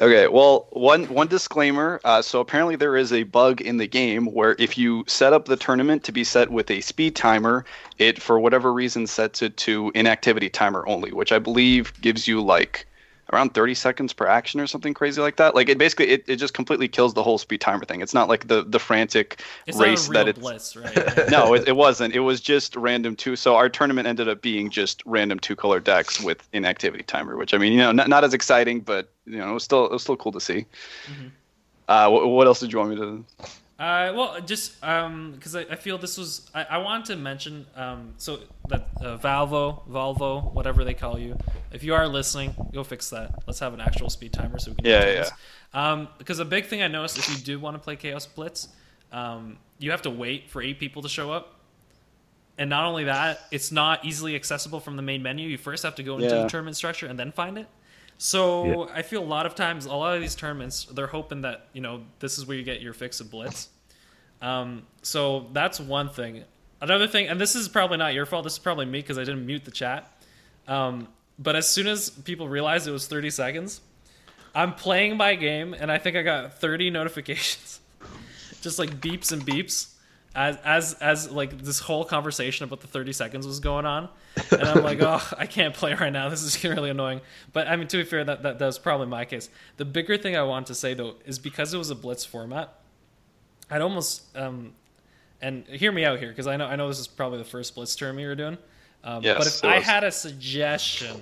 Okay, well, one one disclaimer. Uh, so apparently there is a bug in the game where if you set up the tournament to be set with a speed timer, it for whatever reason sets it to inactivity timer only, which I believe gives you like around 30 seconds per action or something crazy like that. Like it basically it, it just completely kills the whole speed timer thing. It's not like the the frantic It's race not a real that it's blitz, right? no, it, it wasn't. It was just random two. So our tournament ended up being just random two color decks with inactivity timer, which I mean, you know, not, not as exciting, but you know, it was still it was still cool to see. Uh, what, what else did you want me to? Uh, well, just because I, I feel this was, I, I want to mention, um, so that uh, Valvo, Volvo, whatever they call you, if you are listening, go fix that. Let's have an actual speed timer so we can. do Yeah, things. Um, because a big thing I noticed, if you do want to play Chaos Blitz, um, you have to wait for eight people to show up. And not only that, it's not easily accessible from the main menu. You first have to go into Yeah. the tournament structure and then find it. So I feel a lot of times, a lot of these tournaments, they're hoping that you know this is where you get your fix of blitz. Um, so that's one thing. Another thing, and this is probably not your fault. This is probably me because I didn't mute the chat. Um, but as soon as people realized it was 30 seconds, I'm playing my game, and I think I got 30 notifications, just like beeps and beeps, as as as like this whole conversation about the 30 seconds was going on, and I'm like, oh, I can't play right now. This is really annoying. But I mean, to be fair, that that, that was probably my case. The bigger thing I want to say though is because it was a blitz format, I'd almost um, and hear me out here because I know I know this is probably the first blitz term you were doing. Um, Yes, but if I was. had a suggestion,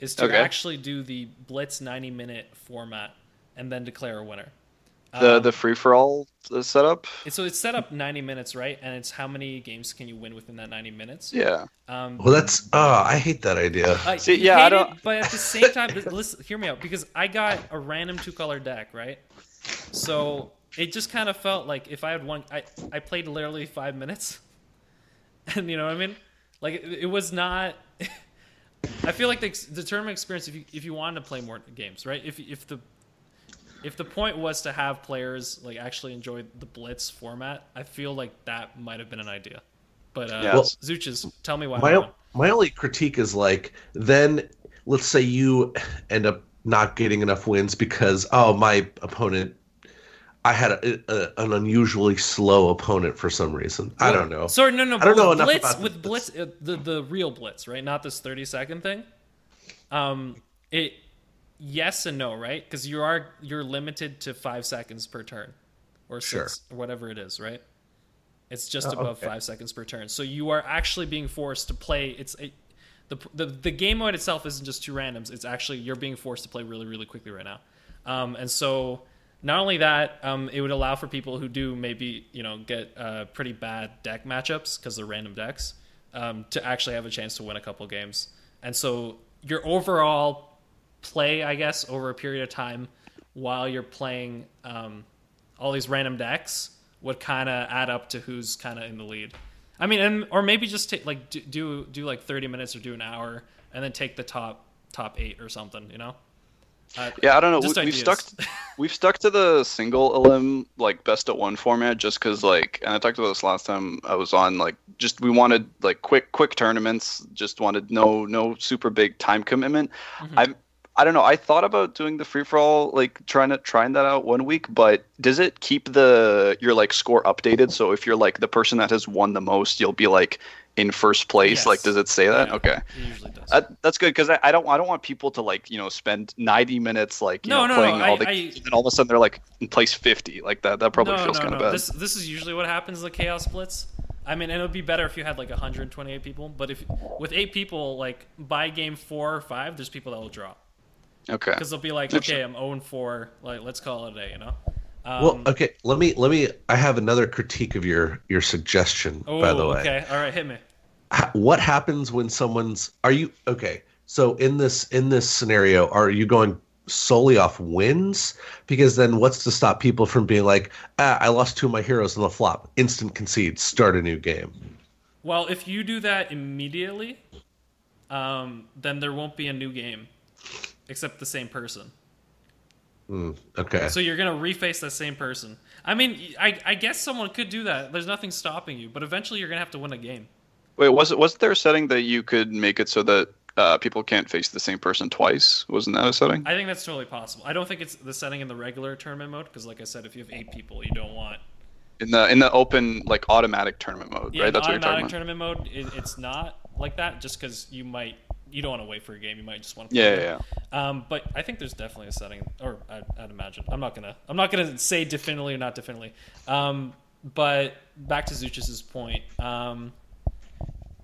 is to Okay. actually do the blitz 90 minute format and then declare a winner. The Um, the free for all setup. so it's set up 90 minutes, right? And it's how many games can you win within that 90 minutes? Yeah. Um, Well, that's oh, I hate that idea. I See, yeah, I don't- it, but at the same time, listen, hear me out because I got a random two color deck, right? So it just kind of felt like if I had one, I I played literally five minutes, and you know what I mean? Like it, it was not. I feel like the, the tournament experience, if you if you wanted to play more games, right? If if the if the point was to have players like actually enjoy the blitz format, I feel like that might have been an idea. But uh, Yeah. Well, tell me why. my my only critique is like then let's say you end up not getting enough wins because oh my opponent I had a, a, an unusually slow opponent for some reason. I don't know. Sorry, no, no. I don't know with enough Blitz, about with. Blitz, uh, the the real Blitz, right? Not this thirty second thing. Um, it yes and no, right? Because you are you're limited to five seconds per turn, or Sure. six, or whatever it is, right? It's just Oh, above okay. five seconds per turn. So you are actually being forced to play. It's a, the, the the game mode itself isn't just two randoms. It's actually you're being forced to play really really quickly right now. Um, and so not only that, um, it would allow for people who do maybe you know get uh, pretty bad deck matchups because they're random decks um, to actually have a chance to win a couple games. And so your overall play, I guess, over a period of time while you're playing um, all these random decks would kind of add up to who's kind of in the lead. I mean, and, or maybe just take like do, do like thirty minutes or do an hour, and then take the top top eight or something. You know? Uh, Yeah, I don't know. We, we've stuck we've stuck to the single LM like best at one format just because like and I talked about this last time I was on like just we wanted like quick quick tournaments just wanted no no super big time commitment. Mhm. I'm I don't know. I thought about doing the free for all, like trying to trying that out one week, but does it keep the your like score updated? So if you're like the person that has won the most, you'll be like in first place. Yes. Like, does it say that? Yeah, Okay, It usually does. that, that's good because I, I don't I don't want people to like you know spend 90 minutes like you No, know no, no, playing all I- the I- games, and then all of a sudden they're like in place 50. Like that that probably no, feels no, kind of no. bad. This this is usually what happens in the Chaos Blitz. I mean, and it would be better if you had like 128 people, but if with eight people, like by game four or five, there's people that will drop okay. because they'll be like, okay, I'm 0 and 4, like let's call it a day, you know. Um, Well, okay. Let me let me. I have another critique of your your suggestion. oh, by the way, okay, all right, hit me. What happens when someone's? Are you okay? So in this in this scenario, are you going solely off wins? Because then, what's to stop people from being like, ah, I lost two of my heroes in the flop, instant concede, start a new game. Well, if you do that immediately, um, then there won't be a new game, except the same person. Okay. So you're gonna reface that same person. I mean, I, I guess someone could do that. There's nothing stopping you, but eventually you're gonna have to win a game. Wait, was it was there a setting that you could make it so that uh, people can't face the same person twice? Wasn't that a setting? I think that's totally possible. I don't think it's the setting in the regular tournament mode because, like I said, if you have eight people, you don't want. In the in the open like automatic tournament mode, Yeah, right? in That's what you're talking automatic about. tournament mode, it, it's not like that. Just because you might, you don't want to wait for a game. You might just want to. Yeah, yeah, yeah. Um, but I think there's definitely a setting, or I, I'd imagine. I'm not gonna, I'm not gonna say definitely or not definitely. Um, but back to Zuchus's point, um,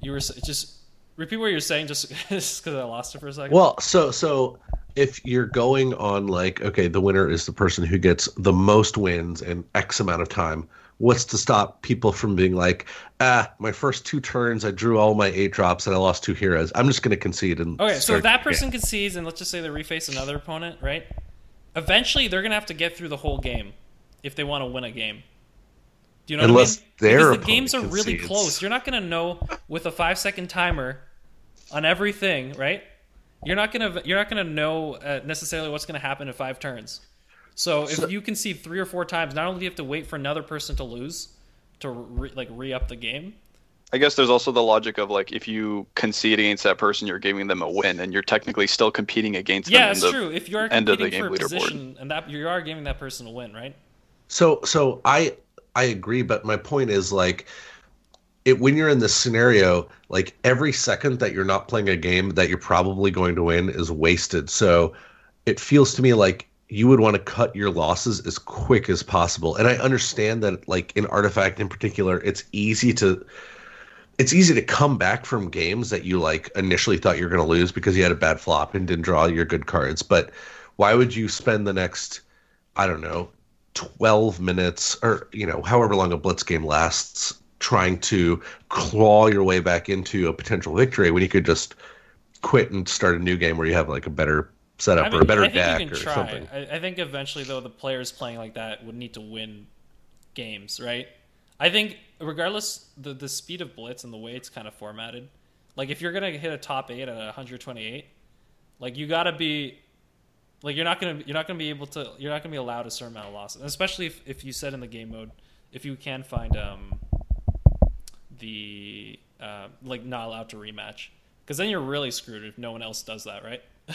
you were just repeat what you're saying, just because I lost it for a second. Well, so so if you're going on like okay, the winner is the person who gets the most wins in X amount of time. What's to stop people from being like, ah, my first two turns, I drew all my eight drops and I lost two heroes. I'm just going to concede and. Okay, so start if that the game." person concedes, and let's just say they reface another opponent, right? Eventually, they're gonna have to get through the whole game if they want to win a game. Do you know Unless what I mean? their because the games are opponent really close. You're not gonna know with a five second timer on everything, right? You're not gonna you're not gonna know uh, necessarily what's gonna happen in five turns. So if So- you concede three or four times, not only do you have to wait for another person to lose to re, like re up the game. I guess there's also the logic of like if you concede against that person, you're giving them a win, and you're technically still competing against Yeah, them. in it's true. If you're end of the competing for a game position, and that you are giving that person a win, right? So so I I agree, but my point is like it when you're in this scenario, like every second that you're not playing a game that you're probably going to win is wasted. So it feels to me like you would want to cut your losses as quick as possible. And I understand that like in Artifact in particular, it's easy to it's easy to come back from games that you like initially thought you were going to lose because you had a bad flop and didn't draw your good cards. But why would you spend the next I don't know 12 minutes or you know however long a blitz game lasts trying to claw your way back into a potential victory when you could just quit and start a new game where you have like a better setup I or a better deck or try. something. I, I think eventually, though, the players playing like that would need to win games, right? I think regardless the the speed of blitz and the way it's kind of formatted, like if you're gonna hit a top eight at 128, like you gotta be. Like you're not gonna you're not gonna be able to you're not gonna be allowed a certain amount of losses, especially if, if you said in the game mode if you can find um the uh, like not allowed to rematch because then you're really screwed if no one else does that right.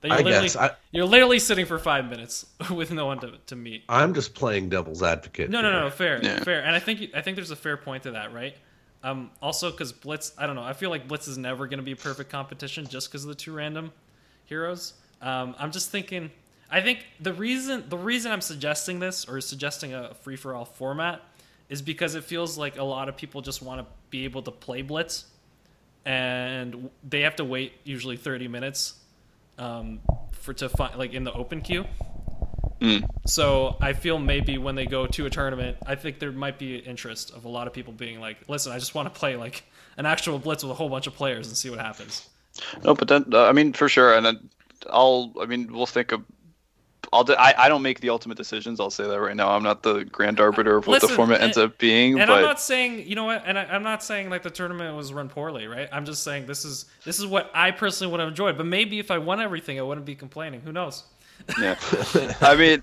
then you're I literally guess I, you're literally sitting for five minutes with no one to, to meet. I'm just playing devil's advocate. No, no, here. no, fair, Yeah. fair, and I think I think there's a fair point to that, right? Um, also, because Blitz, I don't know, I feel like Blitz is never going to be a perfect competition just because of the two random heroes. Um, I'm just thinking, I think the reason the reason I'm suggesting this or suggesting a free for all format is because it feels like a lot of people just want to be able to play Blitz, and they have to wait usually 30 minutes um, for to find like in the open queue. Mm. So I feel maybe when they go to a tournament, I think there might be interest of a lot of people being like, "Listen, I just want to play like an actual blitz with a whole bunch of players and see what happens." No, but then uh, I mean for sure, and then I'll I mean we'll think of. I'll do, I, I don't make the ultimate decisions. I'll say that right now. I'm not the grand arbiter of what the Listen, format ends and- up being. And but I'm not saying, you know what? And I, I'm not saying like the tournament was run poorly, right? I'm just saying this is this is what I personally would have enjoyed. But maybe if I won everything, I wouldn't be complaining. Who knows? yeah, I mean,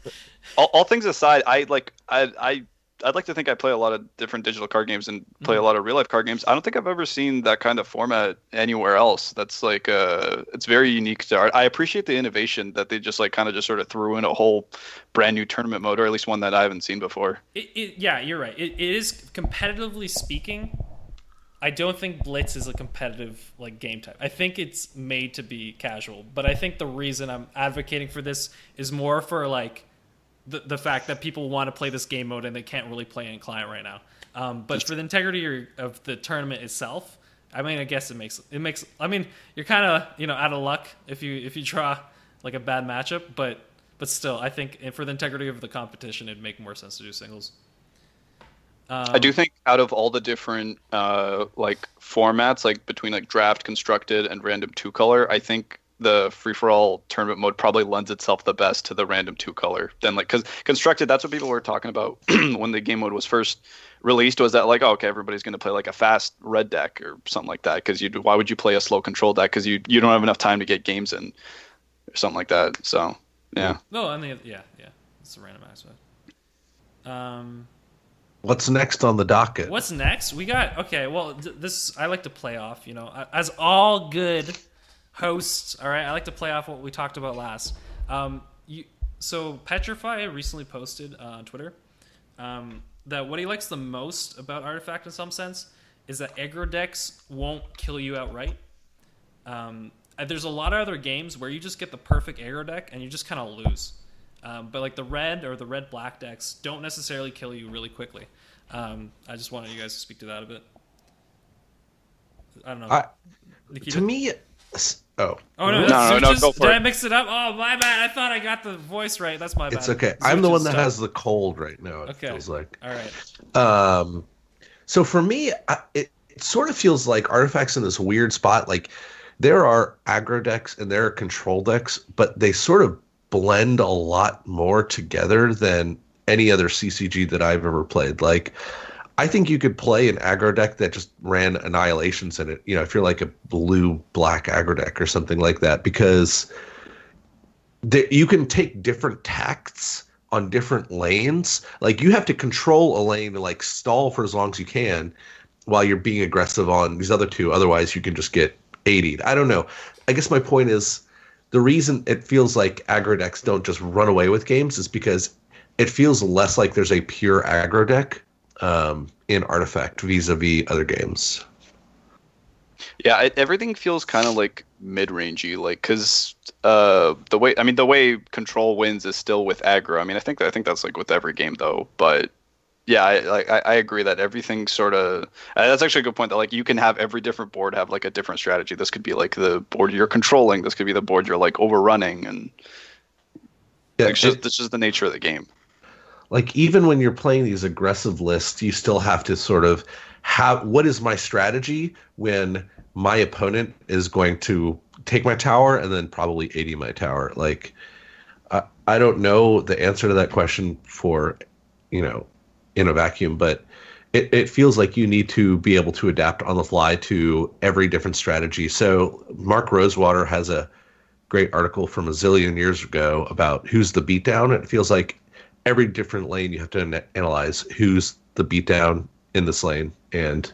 all, all things aside, I like I I I'd like to think I play a lot of different digital card games and play a lot of real life card games. I don't think I've ever seen that kind of format anywhere else. That's like uh, it's very unique to art. I appreciate the innovation that they just like kind of just sort of threw in a whole brand new tournament mode, or at least one that I haven't seen before. It, it, yeah, you're right. It, it is competitively speaking. I don't think Blitz is a competitive like game type. I think it's made to be casual. But I think the reason I'm advocating for this is more for like the, the fact that people want to play this game mode and they can't really play in client right now. Um, but for the integrity of the tournament itself, I mean, I guess it makes it makes. I mean, you're kind of you know out of luck if you if you draw like a bad matchup, but but still, I think for the integrity of the competition, it'd make more sense to do singles. Um, I do think out of all the different uh, like formats, like between like draft, constructed, and random two color, I think the free for all tournament mode probably lends itself the best to the random two color. Then like because constructed, that's what people were talking about when the game mode was first released. Was that like oh, okay, everybody's going to play like a fast red deck or something like that? Because you why would you play a slow control deck? Because you you don't have enough time to get games in or something like that. So yeah. No, I mean yeah yeah, it's a random aspect. Um. What's next on the docket? What's next? We got okay. Well, th- this I like to play off. You know, as all good hosts. All right, I like to play off what we talked about last. Um, you, so Petrify recently posted uh, on Twitter um, that what he likes the most about Artifact, in some sense, is that aggro decks won't kill you outright. Um, there's a lot of other games where you just get the perfect aggro deck and you just kind of lose. Um, but like the red or the red black decks don't necessarily kill you really quickly. Um, I just wanted you guys to speak to that a bit. I don't know. I, to me, Oh. Oh no! No, no, no, go for did it. I mix it up? Oh my bad! I thought I got the voice right. That's my bad. It's okay. I'm the one that has the cold right now. It okay. feels like. All right. Um, so for me, I, it, it sort of feels like artifacts in this weird spot. Like there are aggro decks and there are control decks, but they sort of blend a lot more together than any other CCG that I've ever played. Like I think you could play an aggro deck that just ran annihilations in it. You know, if you're like a blue black aggro deck or something like that, because the, you can take different tacts on different lanes. Like you have to control a lane to like stall for as long as you can while you're being aggressive on these other two. Otherwise, you can just get 80'd. I don't know. I guess my point is the reason it feels like aggro decks don't just run away with games is because it feels less like there's a pure aggro deck um, in Artifact vis-a-vis other games. Yeah, it, everything feels kind of like mid-rangey, like because uh, the way I mean the way control wins is still with aggro. I mean, I think I think that's like with every game though, but yeah, I I, I agree that everything sort of uh, that's actually a good point. That like you can have every different board have like a different strategy. This could be like the board you're controlling. This could be the board you're like overrunning, and yeah, it's just this is the nature of the game like even when you're playing these aggressive lists, you still have to sort of have what is my strategy when my opponent is going to take my tower and then probably 80 my tower. Like I, I don't know the answer to that question for you know in a vacuum, but it, it feels like you need to be able to adapt on the fly to every different strategy. So Mark Rosewater has a great article from a zillion years ago about who's the beatdown. It feels like every different lane you have to analyze who's the beatdown in this lane and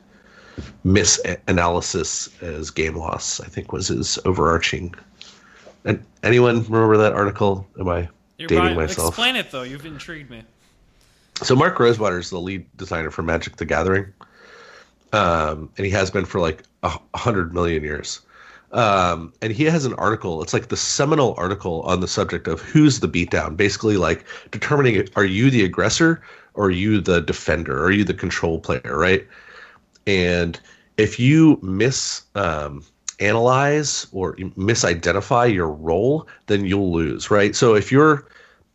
misanalysis as game loss i think was his overarching. And anyone remember that article? Am i dating myself? You're dating myself? explain it though. You've intrigued me. So mark rosewater is the lead designer for magic the gathering um, and he has been for like a hundred million years um, and he has an article. It's like the seminal article on the subject of who's the beatdown. Basically, like determining are you the aggressor or are you the defender? Are you the control player? Right. And if you miss um, analyze or misidentify your role, then you'll lose. Right. So if you're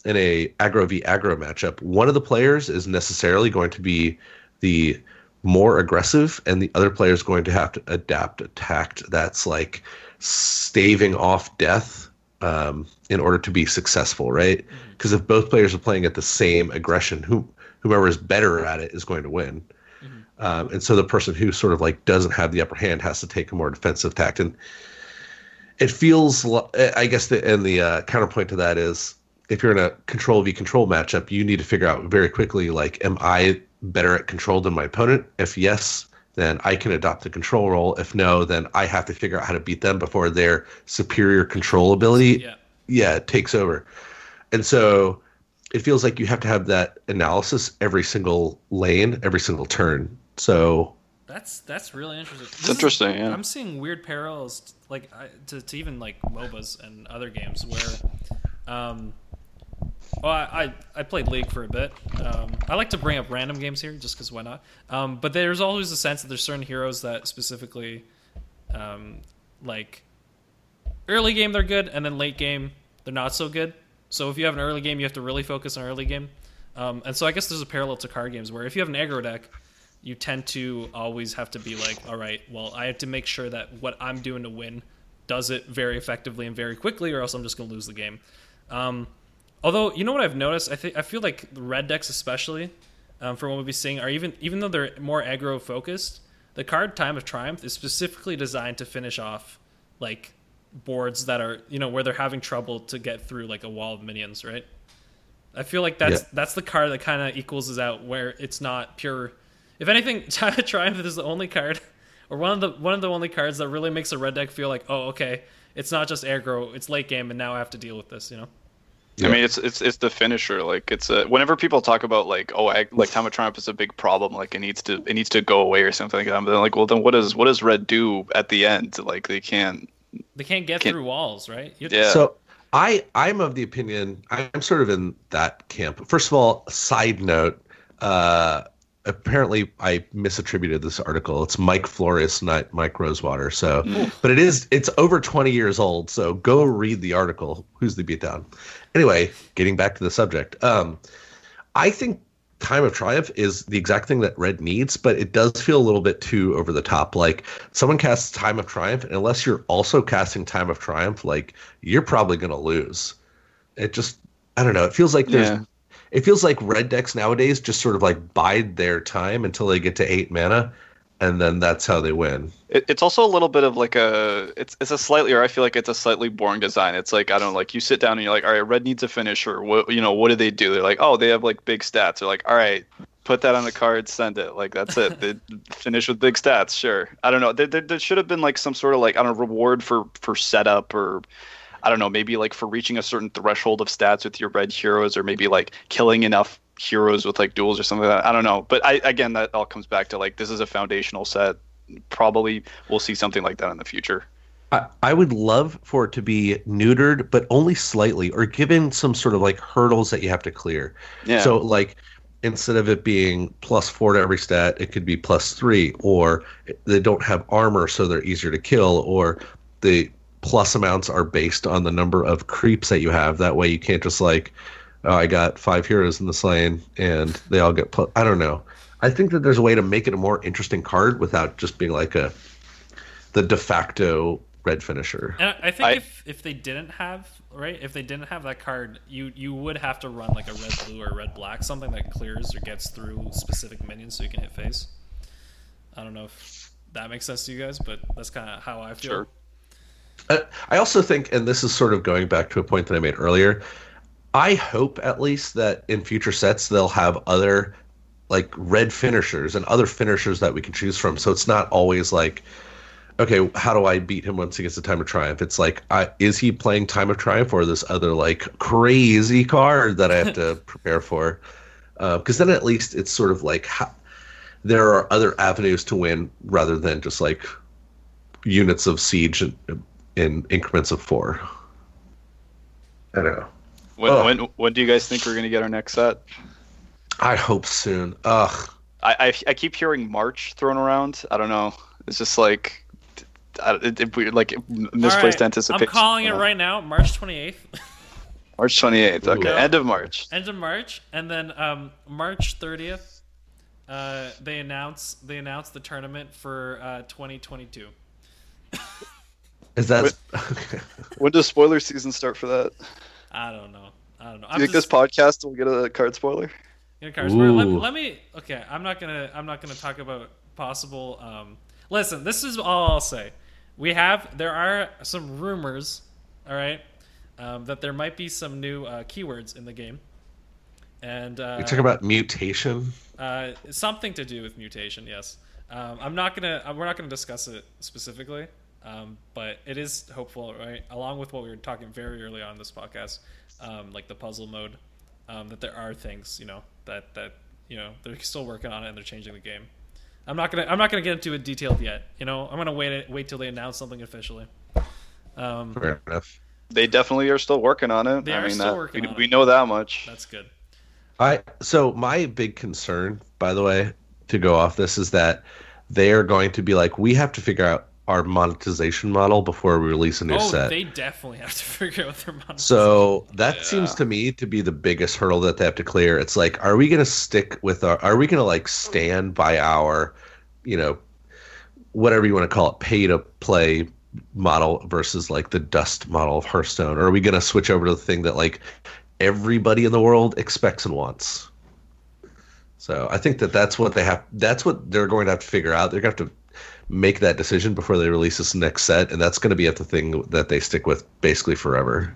in a aggro v aggro matchup, one of the players is necessarily going to be the more aggressive, and the other player is going to have to adapt a tact that's like staving off death um, in order to be successful, right? Because mm-hmm. if both players are playing at the same aggression, who whomever is better at it is going to win. Mm-hmm. Um, and so the person who sort of like doesn't have the upper hand has to take a more defensive tact. And it feels, I guess, the, and the uh, counterpoint to that is if you're in a control v control matchup, you need to figure out very quickly like, am I better at control than my opponent? If yes, then I can adopt the control role. If no, then I have to figure out how to beat them before their superior control ability Yeah. yeah takes over. And so it feels like you have to have that analysis every single lane, every single turn. So That's that's really interesting. This It's is- interesting, yeah. I'm seeing weird parallels, like to, to even like MOBAs and other games where, um, well, I, I played League for a bit. Um, I like to bring up random games here just because why not? Um, but there's always a sense that there's certain heroes that specifically, um, like early game they're good, and then late game they're not so good. So if you have an early game, you have to really focus on early game. Um, and so I guess there's a parallel to card games where if you have an aggro deck, you tend to always have to be like, all right, well, I have to make sure that what I'm doing to win does it very effectively and very quickly, or else I'm just going to lose the game. Um, although, you know what I've noticed? I think I feel like the red decks, especially um, for what we'll be seeing, are even even though they're more aggro focused, the card Time of Triumph is specifically designed to finish off like boards that are you know where they're having trouble to get through like a wall of minions, right? I feel like that's Yeah. that's the card that kind of equals us out where it's not pure. If anything, Time of Triumph is the only card, or one of the one of the only cards that really makes a red deck feel like, oh, okay, it's not just aggro, it's late game, and now I have to deal with this. You know? Yeah. I mean, it's it's it's the finisher. Like it's a whenever people talk about like oh ag- like time of triumph is a big problem. Like it needs to it needs to go away or something like that. But then like well then what does what does red do at the end? Like they can't. They can't get Can't- through walls, right? You- Yeah. So I I'm of the opinion I'm sort of in that camp. First of all, side note, uh apparently I misattributed this article. It's Mike Flores, not Mike Rosewater. So but it is it's over 20 years old, so go read the article. Who's the beatdown? Anyway, getting back to the subject. Um I think Time of Triumph is the exact thing that Red needs, but it does feel a little bit too over the top. Like someone casts Time of Triumph, and unless you're also casting Time of Triumph, like you're probably going to lose. It just, I don't know. It feels like there's, Yeah. It feels like Red decks nowadays just sort of like bide their time until they get to eight mana, and then that's how they win. It, it's also a little bit of like a it's it's a slightly or I feel like it's a slightly boring design. It's like I don't know, like you sit down and you're like, all right, red needs a finisher. What you know, what do they do? They're like, oh, they have like big stats. They're like, all right, put that on the card, send it. Like that's it. They finish with big stats. Sure. I don't know. There, there, there should have been like some sort of like I don't know reward for for setup or. I don't know, maybe like for reaching a certain threshold of stats with your red heroes, or maybe like killing enough heroes with like duels or something like that. I don't know. But I again that all comes back to like this is a foundational set. Probably we'll see something like that in the future. I, I would love for it to be neutered, but only slightly, or given some sort of like hurdles that you have to clear. Yeah. So like instead of it being plus four to every stat, it could be plus three, or they don't have armor, so they're easier to kill, or the plus amounts are based on the number of creeps that you have. That way you can't just like, oh, I got five heroes in this lane and they all get plus. I don't know. I think that there's a way to make it a more interesting card without just being like a the de facto red finisher. And I I think I- if if they didn't have right, if they didn't have that card, you you would have to run like a red blue or red black, something that clears or gets through specific minions so you can hit face. I don't know if that makes sense to you guys, but that's kind of how I feel. Sure. Uh, I also think, and this is sort of going back to a point that I made earlier, I hope at least that in future sets they'll have other like red finishers and other finishers that we can choose from. So it's not always like, okay, how do I beat him once he gets the time of triumph? It's like, I, is he playing time of triumph or this other like crazy card that I have to prepare for? Because then at least it's sort of like how, there are other avenues to win rather than just like units of siege in, in increments of four. I don't know. When, Ugh. when when do you guys think we're gonna get our next set? I hope soon. Ugh. I, I, I keep hearing March thrown around. I don't know. It's just like, I, it, it, we- like misplaced All right, anticipation. I'm calling it right now, March 28th, March 28th. Okay, Ooh. end of March. end of March, and then um, March 30th, uh, they announce they announce the tournament for uh, 2022. Is that When does spoiler season start for that? I don't know. I don't know. you I'm think this podcast will get a card spoiler? You know, Cars, let, me, let me. Okay, I'm not gonna. I'm not gonna talk about possible. Um, listen, this is all I'll say. We have. There are some rumors. All right, um, that there might be some new uh, keywords in the game, and uh, You talking about mutation? uh, something to do with mutation. Yes, um, I'm not gonna. uh, We're not gonna discuss it specifically, um, but it is hopeful, right? Along with what we were talking very early on in this podcast, um, like the puzzle mode, um, that there are things, you know, that that you know they're still working on it and they're changing the game. I'm not gonna. I'm not gonna get into it detailed yet. You know, I'm gonna wait. Wait till they announce something officially. Um, Fair enough. They definitely are still working on it. They I are mean, still that, working we, on we it. know that much. that's good. I so my big concern, by the way, to go off this is that they are going to be like, we have to figure out our monetization model before we release a new Oh, set. they definitely have to figure out their money. So that Yeah. seems to me to be the biggest hurdle that they have to clear. It's like, are we going to stick with our? Are we going to like stand by our, you know, whatever you want to call it, pay to play model versus like the dust model of Hearthstone? Or are we going to switch over to the thing that like everybody in the world expects and wants? So I think that that's what they have. That's what they're going to have to figure out. They're going to have to make that decision before they release this next set, and that's going to be the thing that they stick with basically forever.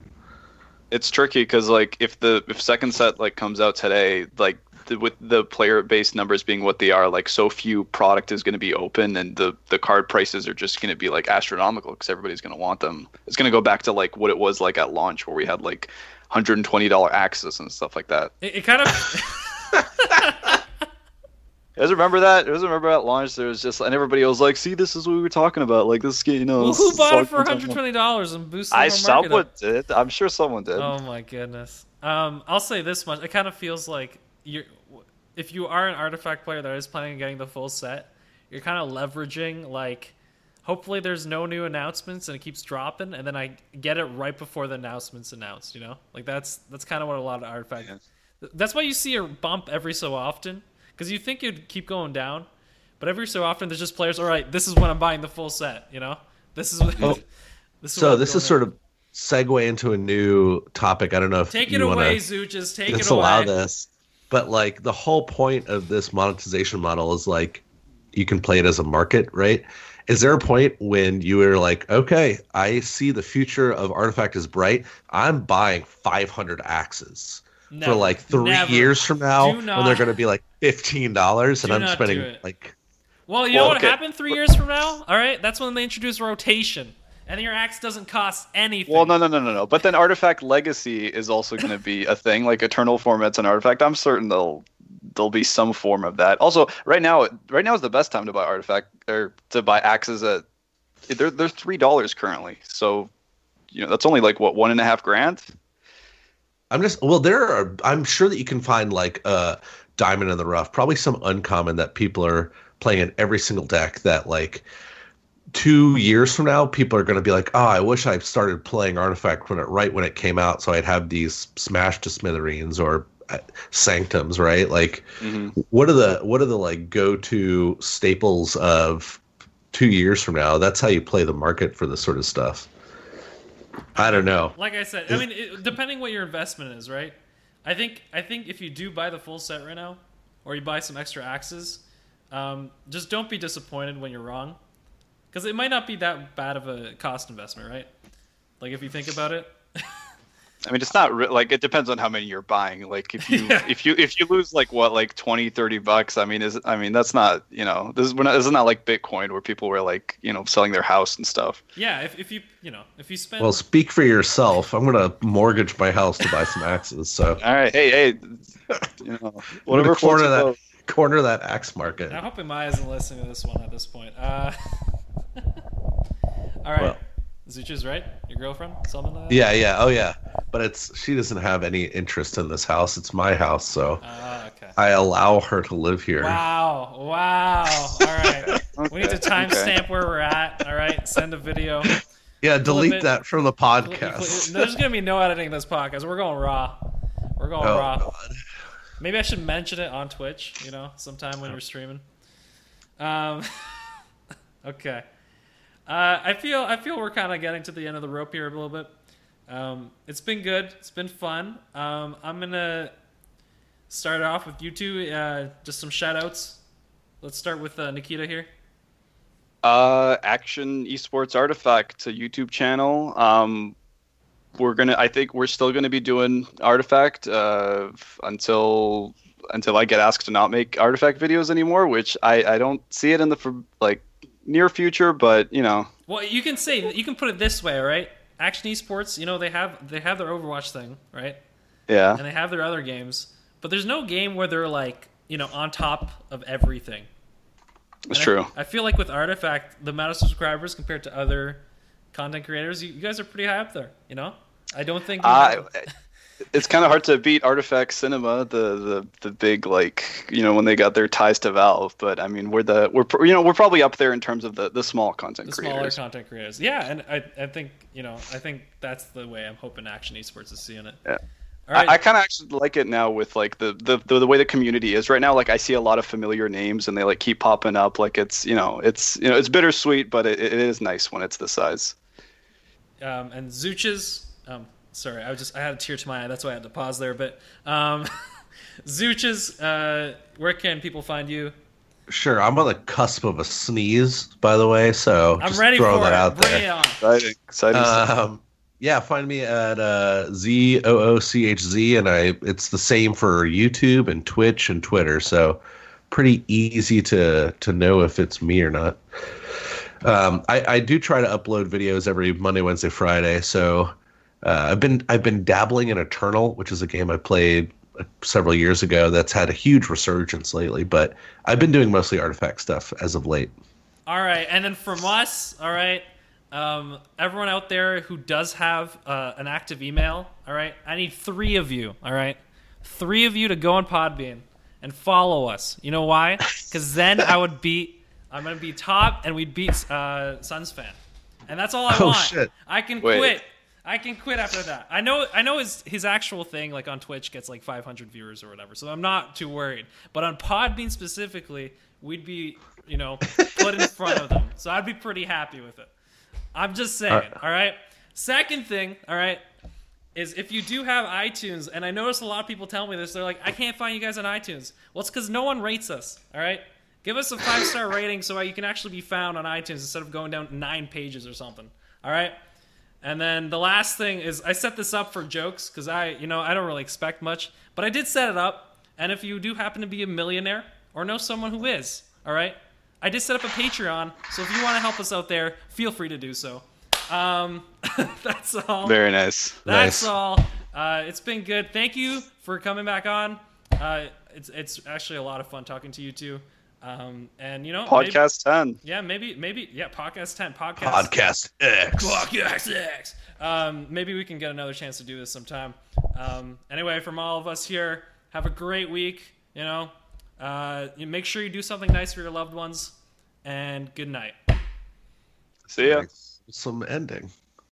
it's tricky because like if the if second set like comes out today like the, with the player base numbers being what they are like so few product is going to be open and the the card prices are just going to be like astronomical because everybody's going to want them it's going to go back to like what it was like at launch where we had like $120 axes and stuff like that It, it kind of. guys remember that you guys remember at launch there was just and everybody was like see this is what we were talking about like this game you know well, who bought it for 120 dollars and boosted i someone up? did i'm sure someone did Oh my goodness. Um, I'll say this much: it kind of feels like you're, if you are an artifact player that is planning on getting the full set, you're kind of leveraging like. Hopefully, there's no new announcements and it keeps dropping, and then I get it right before the announcements announced. You know, like that's that's kind of what a lot of artifact. Yeah. That's why you see a bump every so often because you think you'd keep going down, but every so often there's just players. All right, this is when I'm buying the full set. You know, this is what. Oh, this So this is sort of segue into a new topic. I don't know if Take it away, to Zooches. Take it disallow allow this, but like the whole point of this monetization model is like you can play it as a market, right? Is there a point when you are like, okay, I see the future of Artifact is bright. I'm buying 500 axes Never. for like three Never. years from now Do when they're going to be like fifteen dollars, and I'm spending like Well, you Well, know what okay. happened three years from now? All right, that's when they introduce rotation, and your axe doesn't cost anything. Well, no, no, no, no, no. But then Artifact Legacy is also going to be a thing. Like Eternal formats and Artifact. I'm certain they'll there'll be some form of that. Also, right now, right now is the best time to buy Artifact or to buy axes at. They're they're three dollars currently. So, you know, that's only like what one and a half grand. I'm just well, there are. I'm sure that you can find like a diamond in the rough, probably some uncommon that people are playing in every single deck. That like two years from now, people are going to be like, "Oh, I wish I started playing Artifact when it right when it came out, so I'd have these smashed to smithereens or uh, sanctums." Right? Like, mm-hmm. what are the what are the like go to staples of two years from now? That's how you play the market for this sort of stuff. I don't know. like I said, I mean, it, depending what your investment is, right? I think I think if you do buy the full set right now, or you buy some extra axes, um, just don't be disappointed when you're wrong, because it might not be that bad of a cost investment, right? Like if you think about it. I mean, it's not re- like it depends on how many you're buying. Like if you Yeah. if you if you lose like what like 20, 30 bucks, I mean, is I mean that's not you know this is we're not, this is not like Bitcoin where people were like you know selling their house and stuff. Yeah, if, if you you know if you spend Well, speak for yourself. I'm gonna mortgage my house to buy some axes. So All right, hey hey, you know whatever whatever corner floats that boat. corner that axe market. I'm hoping Maya isn't listening to this one at this point. Uh, all right, Well. Zooches right. Your girlfriend, something like that. Yeah, yeah, oh yeah. But it's she doesn't have any interest in this house. It's my house, so Ah, okay. I allow her to live here. Wow! Wow! All right. We need to Okay, timestamp where we're at. All right. Send a video. Yeah, delete it. that from the podcast. There's gonna be no editing this podcast. We're going raw. We're going Oh, raw. God. Maybe I should mention it on Twitch. You know, sometime when you're streaming. Um. okay. Uh, I feel I feel we're kind of getting to the end of the rope here a little bit. Um, it's been good. It's been fun. Um, I'm gonna start off with you two. Uh, just some shout outs. Let's start with uh, Nikita here. Uh, Action Esports Artifact, a YouTube channel. Um, we're gonna. I think we're still gonna be doing Artifact uh, until until I get asked to not make Artifact videos anymore, which I I don't see it in the for, like near future, but you know. Well, you can say you can put it this way, right? Action Esports, you know, they have they have their Overwatch thing, right? Yeah. And they have their other games, but there's no game where they're like, you know, on top of everything. It's And true. I, I feel like with Artifact, the amount of subscribers compared to other content creators, you, you guys are pretty high up there. You know, I don't think. have- it's kind of hard to beat Artifact Cinema, the, the the big like you know when they got their ties to Valve. But I mean, we're the we're you know we're probably up there in terms of the the small content creators. smaller content creators, yeah, and I, I think you know, I think that's the way I'm hoping Action Esports is seeing it. Yeah. Right. I, I kind of actually like it now with like the, the the the way the community is right now. Like I see a lot of familiar names and they like keep popping up. Like it's you know it's you know it's bittersweet, but it, it is nice when it's the size. um, and Zooches. Um, sorry, I was just I had a tear to my eye. That's why I had to pause there. But um, Zooches, uh, where can people find you? Sure, I'm on the cusp of a sneeze, by the way, so I'm just ready throw for that it. out Bring there. it on. Exciting, exciting. Um, yeah, find me at uh, Z O O C H Z, and I it's the same for YouTube and Twitch and Twitter. So pretty easy to to know if it's me or not. Um, I, I do try to upload videos every Monday, Wednesday, Friday. So uh, I've been I've been dabbling in Eternal, which is a game I played uh, several years ago. That's had a huge resurgence lately, but I've been doing mostly artifact stuff as of late. All right, and then from us, all right, um, everyone out there who does have uh, an active email, all right, I need three of you, all right, three of you to go on Podbean and follow us. You know why? Because then I would beat, I'm gonna be top, and we'd beat uh, Sunsfan, and that's all I Oh, want. shit. I can Wait. quit. I can quit after that. I know. I know his his actual thing, like on Twitch, gets like 500 viewers or whatever. So I'm not too worried. But on Podbean specifically, we'd be, you know, put in front of them. So I'd be pretty happy with it. I'm just saying. Alright. All right. Second thing. All right. Is if you do have iTunes, and I notice a lot of people tell me this, they're like, I can't find you guys on iTunes. Well, it's because no one rates us. All right. Give us a five star rating so you can actually be found on iTunes instead of going down nine pages or something. All right. And then the last thing is I set this up for jokes because I, you know, I don't really expect much, but I did set it up. And if you do happen to be a millionaire or know someone who is, all right, I did set up a Patreon. So if you want to help us out there, feel free to do so. Um, that's all. Very nice. That's Nice. all. Uh, it's been good. Thank you for coming back on. Uh, it's it's actually a lot of fun talking to you two. Um, and you know, maybe- Podcast ten. yeah, maybe maybe yeah, podcast ten, podcast Podcast X. Podcast X. Um, maybe we can get another chance to do this sometime. Um, anyway, from all of us here, have a great week. You know, uh, you make sure you do something nice for your loved ones, and good night. See ya. Some ending.